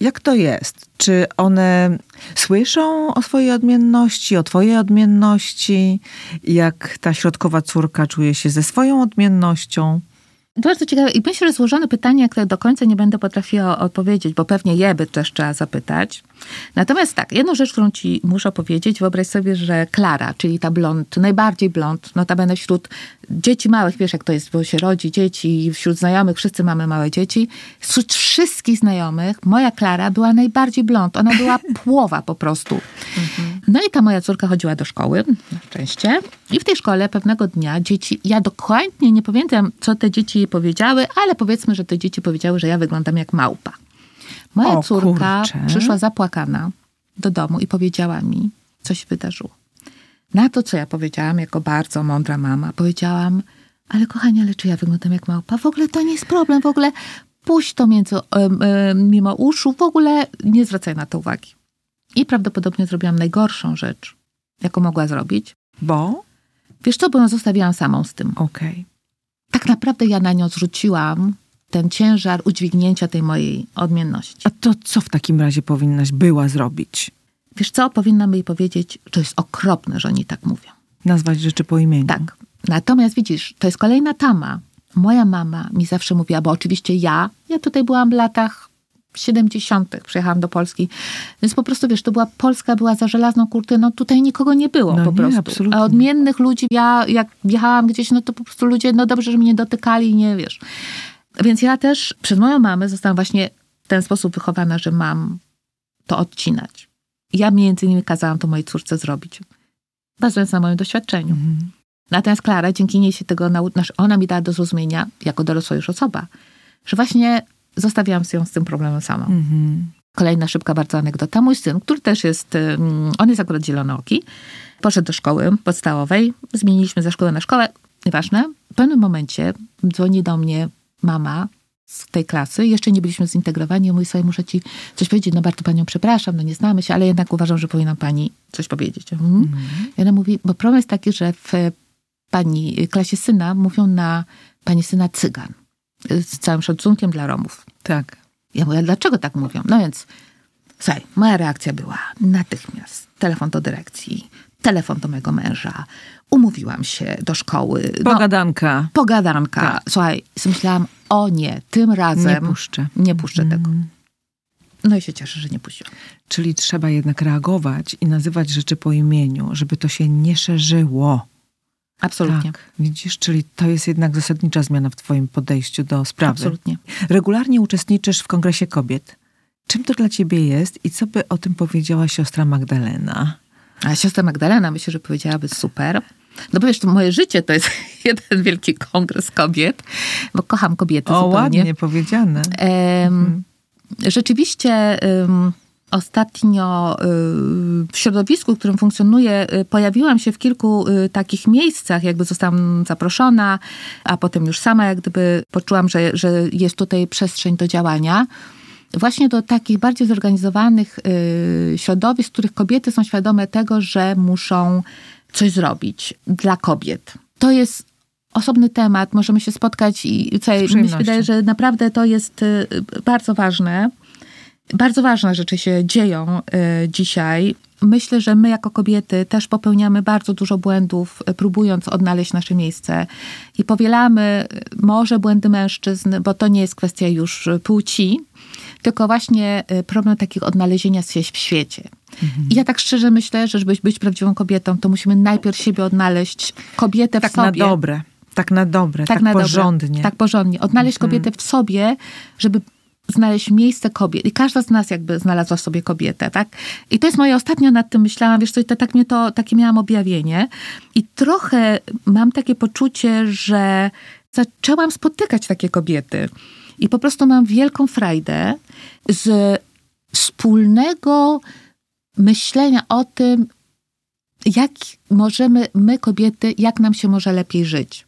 jak to jest? Czy one słyszą o swojej odmienności, o twojej odmienności? Jak ta środkowa córka czuje się ze swoją odmiennością? Bardzo ciekawe i myślę, że złożone pytanie, które do końca nie będę potrafiła odpowiedzieć, bo pewnie je by też trzeba zapytać. Natomiast tak, jedną rzecz, którą ci muszę powiedzieć, wyobraź sobie, że Klara, czyli ta blond, najbardziej blond, notabene wśród dzieci małych, wiesz jak to jest, bo się rodzi dzieci, wśród znajomych wszyscy mamy małe dzieci. Wśród wszystkich znajomych moja Klara była najbardziej blond. Ona była *laughs* płowa po prostu. Mhm. No i ta moja córka chodziła do szkoły, na szczęście. I w tej szkole pewnego dnia dzieci, ja dokładnie nie pamiętam, co te dzieci jej powiedziały, ale powiedzmy, że te dzieci powiedziały, że ja wyglądam jak małpa. Moja o, córka kurczę. przyszła zapłakana do domu i powiedziała mi, co się wydarzyło. Na to, co ja powiedziałam jako bardzo mądra mama, powiedziałam, ale kochanie, ale czy ja wyglądam jak małpa? W ogóle to nie jest problem, w ogóle puść to między, mimo uszu, w ogóle nie zwracaj na to uwagi. I prawdopodobnie zrobiłam najgorszą rzecz, jaką mogła zrobić. Bo? Wiesz co, bo ją zostawiłam samą z tym. Okej. Okay. Tak naprawdę ja na nią zrzuciłam ten ciężar udźwignięcia tej mojej odmienności. A to co w takim razie powinnaś była zrobić? Wiesz co, powinnam jej powiedzieć, to jest okropne, że oni tak mówią. Nazwać rzeczy po imieniu. Tak. Natomiast widzisz, to jest kolejna tama. Moja mama mi zawsze mówiła, bo oczywiście ja, ja tutaj byłam w latach 70. przyjechałam do Polski. Więc po prostu, wiesz, to była Polska, była za żelazną kurtyną, tutaj nikogo nie było no po nie, prostu. Absolutnie. A odmiennych ludzi, ja jak jechałam gdzieś, no to po prostu ludzie, no dobrze, że mnie dotykali, nie wiesz. Więc ja też przez moją mamę zostałam właśnie w ten sposób wychowana, że mam to odcinać. Ja między innymi kazałam to mojej córce zrobić, bazując na moim doświadczeniu. Mhm. Natomiast Klara, dzięki niej się tego nauczyła, ona mi dała do zrozumienia, jako dorosła już osoba, że właśnie zostawiałam się z tym problemem sama. Mhm. Kolejna szybka bardzo anegdota. Mój syn, który też jest, on jest akurat zielonooki, poszedł do szkoły podstawowej, zmieniliśmy ze szkoły na szkołę, nieważne. W pewnym momencie dzwoni do mnie mama z tej klasy. Jeszcze nie byliśmy zintegrowani. Ja mówię sobie, muszę ci coś powiedzieć. No bardzo panią przepraszam, no nie znamy się, ale jednak uważam, że powinna pani coś powiedzieć. Mhm. Mhm. I ona mówi, bo problem jest taki, że w pani klasie syna mówią na pani syna cygan. Z całym szacunkiem dla Romów. Tak. Ja mówię, dlaczego tak mówią? No więc, słuchaj, moja reakcja była natychmiast. Telefon do dyrekcji, telefon do mojego męża, umówiłam się do szkoły. No, pogadanka. Pogadanka. Tak. Słuchaj, myślałam, o nie, tym razem nie puszczę, nie puszczę mm. tego. No i się cieszę, że nie puściłam. Czyli trzeba jednak reagować i nazywać rzeczy po imieniu, żeby to się nie szerzyło. Absolutnie. Tak, widzisz, czyli to jest jednak zasadnicza zmiana w twoim podejściu do sprawy. Absolutnie. Regularnie uczestniczysz w Kongresie Kobiet. Czym to dla ciebie jest i co by o tym powiedziała siostra Magdalena? A siostra Magdalena myślę, że powiedziałaby super. No bo wiesz, to moje życie to jest *laughs* jeden wielki kongres kobiet, bo kocham kobiety o, zupełnie. ładnie powiedziane. Mhm. Rzeczywiście ostatnio w środowisku, w którym funkcjonuję, pojawiłam się w kilku takich miejscach, jakby zostałam zaproszona, a potem już sama jak gdyby poczułam, że, że jest tutaj przestrzeń do działania właśnie do takich bardziej zorganizowanych środowisk, w których kobiety są świadome tego, że muszą coś zrobić dla kobiet. To jest osobny temat, możemy się spotkać i tutaj mi się wydaje, że naprawdę to jest bardzo ważne. Bardzo ważne rzeczy się dzieją dzisiaj. Myślę, że my jako kobiety też popełniamy bardzo dużo błędów, próbując odnaleźć nasze miejsce i powielamy może błędy mężczyzn, bo to nie jest kwestia już płci, tylko właśnie problem takiego odnalezienia się w świecie. Mhm. I ja tak szczerze myślę, że żeby być prawdziwą kobietą, to musimy najpierw siebie odnaleźć, kobietę tak w sobie. Tak na dobre. Tak na dobre, tak, tak na porządnie. Dobre, tak porządnie. Odnaleźć mhm. kobietę w sobie, żeby znaleźć miejsce kobiet. I każda z nas jakby znalazła w sobie kobietę, tak? I to jest moje ostatnio nad tym myślałam, wiesz co, to, tak mnie to, takie miałam objawienie. I trochę mam takie poczucie, że zaczęłam spotykać takie kobiety. I po prostu mam wielką frajdę z wspólnego myślenia o tym, jak możemy, my kobiety, jak nam się może lepiej żyć.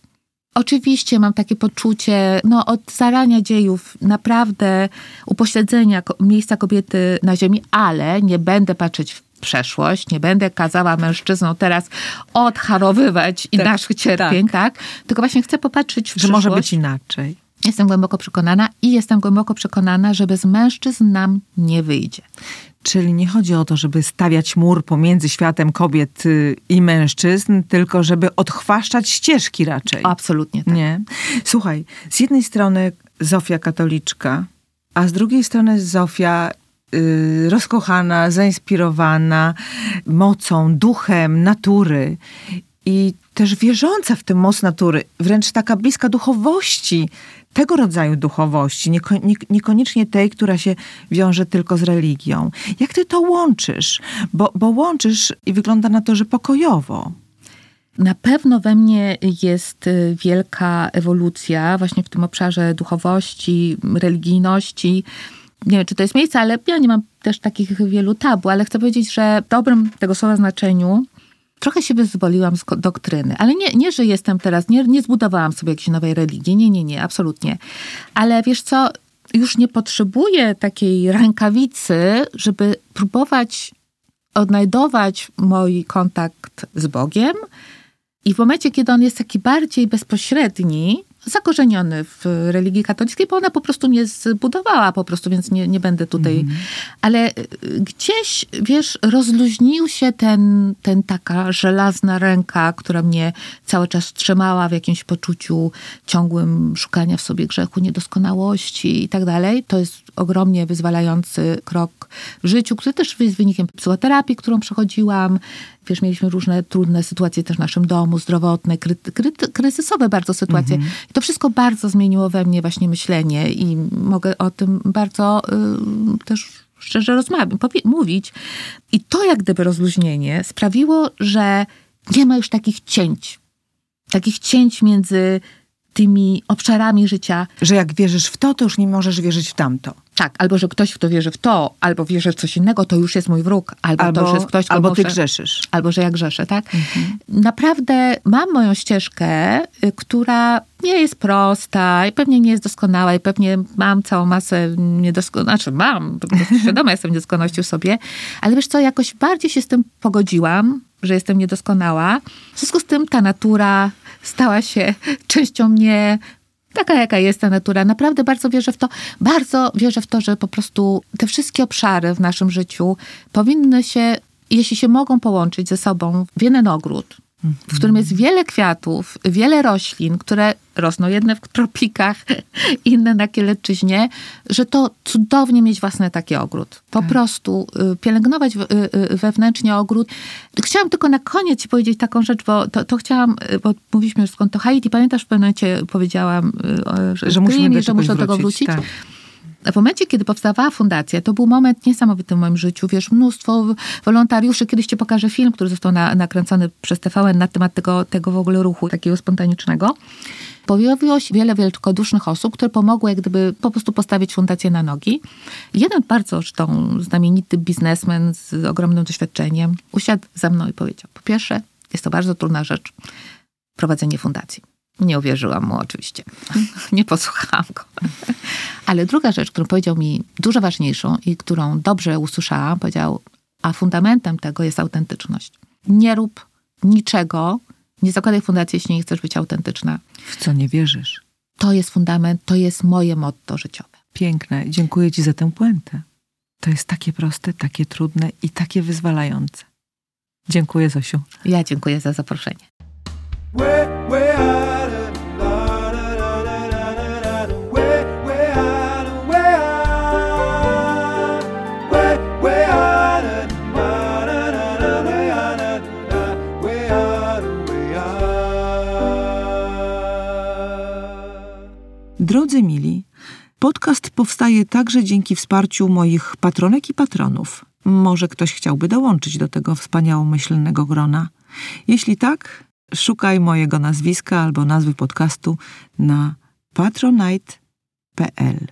Oczywiście mam takie poczucie, no od zarania dziejów, naprawdę upośledzenia miejsca kobiety na ziemi, ale nie będę patrzeć w przeszłość, nie będę kazała mężczyznom teraz odharowywać tak, naszych cierpień, tak. tak. Tylko właśnie chcę popatrzeć w Że przyszłość. może być inaczej. Jestem głęboko przekonana i jestem głęboko przekonana, że bez mężczyzn nam nie wyjdzie. Czyli nie chodzi o to, żeby stawiać mur pomiędzy światem kobiet y, i mężczyzn, tylko żeby odchwaszczać ścieżki raczej. Absolutnie tak. Nie? Słuchaj, z jednej strony Zofia katoliczka, a z drugiej strony Zofia yy, rozkochana, zainspirowana mocą, duchem natury i też wierząca w tę moc natury, wręcz taka bliska duchowości, tego rodzaju duchowości, niekoniecznie tej, która się wiąże tylko z religią. Jak ty to łączysz? Bo, bo łączysz i wygląda na to, że pokojowo. Na pewno we mnie jest y, wielka ewolucja właśnie w tym obszarze duchowości, religijności. Nie wiem, czy to jest miejsce, ale ja nie mam też takich wielu tabu, ale chcę powiedzieć, że w dobrym tego słowa znaczeniu trochę się wyzwoliłam z doktryny. Ale nie, nie że jestem teraz, nie, nie zbudowałam sobie jakiejś nowej religii. Nie, nie, nie, absolutnie. Ale wiesz co, już nie potrzebuję takiej rękawicy, żeby próbować odnajdować mój kontakt z Bogiem. I w momencie, kiedy on jest taki bardziej bezpośredni, zakorzeniony w religii katolickiej, bo ona po prostu mnie zbudowała po prostu, więc nie, nie będę tutaj. Mm. Ale y, gdzieś, wiesz, rozluźnił się ten, ten taka żelazna ręka, która mnie cały czas trzymała w jakimś poczuciu ciągłym szukania w sobie grzechu, niedoskonałości i tak dalej. To jest ogromnie wyzwalający krok w życiu, który też jest wynikiem psychoterapii, którą przechodziłam. Wiesz, mieliśmy różne trudne sytuacje też w naszym domu, zdrowotne, kry, kry, kryzysowe bardzo sytuacje. -hmm. I to wszystko bardzo zmieniło we mnie właśnie myślenie i mogę o tym bardzo y, też szczerze rozmawiać, mówić. I to jak gdyby rozluźnienie sprawiło, że nie ma już takich cięć. Takich cięć między tymi obszarami życia. Że jak wierzysz w to, to już nie możesz wierzyć w tamto. Tak, albo że ktoś, kto wierzy w to, albo wierzy w coś innego, to już jest mój wróg, albo, albo to już jest ktoś, kto Albo muszę, ty grzeszysz. Albo że ja grzeszę, tak? Mhm. Naprawdę mam moją ścieżkę, y, która nie jest prosta i pewnie nie jest doskonała i pewnie mam całą masę niedoskonałości, znaczy mam, *laughs* świadoma jestem niedoskonałości w sobie, ale wiesz co, jakoś bardziej się z tym pogodziłam, że jestem niedoskonała. W związku z tym ta natura stała się *laughs* częścią mnie, taka jaka jest ta natura. Naprawdę bardzo wierzę w to, bardzo wierzę w to, że po prostu te wszystkie obszary w naszym życiu powinny się, jeśli się mogą połączyć ze sobą w jeden ogród, w którym jest wiele kwiatów, wiele roślin, które rosną jedne w tropikach, *laughs* inne na Kielecczyźnie, że to cudownie mieć własny taki ogród. Po tak. prostu y, pielęgnować y, y, wewnętrznie ogród. Chciałam tylko na koniec ci powiedzieć taką rzecz, bo to, to chciałam, bo mówiliśmy już skąd to Haiti. Pamiętasz, w pewnym momencie powiedziałam, że, że musimy że muszę do tego wrócić. Tak. W momencie, kiedy powstawała fundacja, to był moment niesamowity w moim życiu. Wiesz, mnóstwo wolontariuszy. Kiedyś ci pokażę film, który został na, nakręcony przez TVN na temat tego, tego w ogóle ruchu takiego spontanicznego. Pojawiło się wiele wielkodusznych osób, które pomogły jak gdyby po prostu postawić fundację na nogi. Jeden bardzo zresztą znamienity biznesmen z ogromnym doświadczeniem usiadł za mną i powiedział, po pierwsze, jest to bardzo trudna rzecz, prowadzenie fundacji. Nie uwierzyłam mu oczywiście. *laughs* Nie posłuchałam go. Ale druga rzecz, którą powiedział mi dużo ważniejszą i którą dobrze usłyszałam, powiedział, a fundamentem tego jest autentyczność. Nie rób niczego, nie zakładaj fundacji, jeśli nie chcesz być autentyczna. W co nie wierzysz? To jest fundament, to jest moje motto życiowe. Piękne. Dziękuję Ci za tę puentę. To jest takie proste, takie trudne i takie wyzwalające. Dziękuję, Zosiu. Ja dziękuję za zaproszenie. Drodzy mili, podcast powstaje także dzięki wsparciu moich patronek i patronów. Może ktoś chciałby dołączyć do tego wspaniałomyślnego grona. Jeśli tak, szukaj mojego nazwiska albo nazwy podcastu na patronite.pl.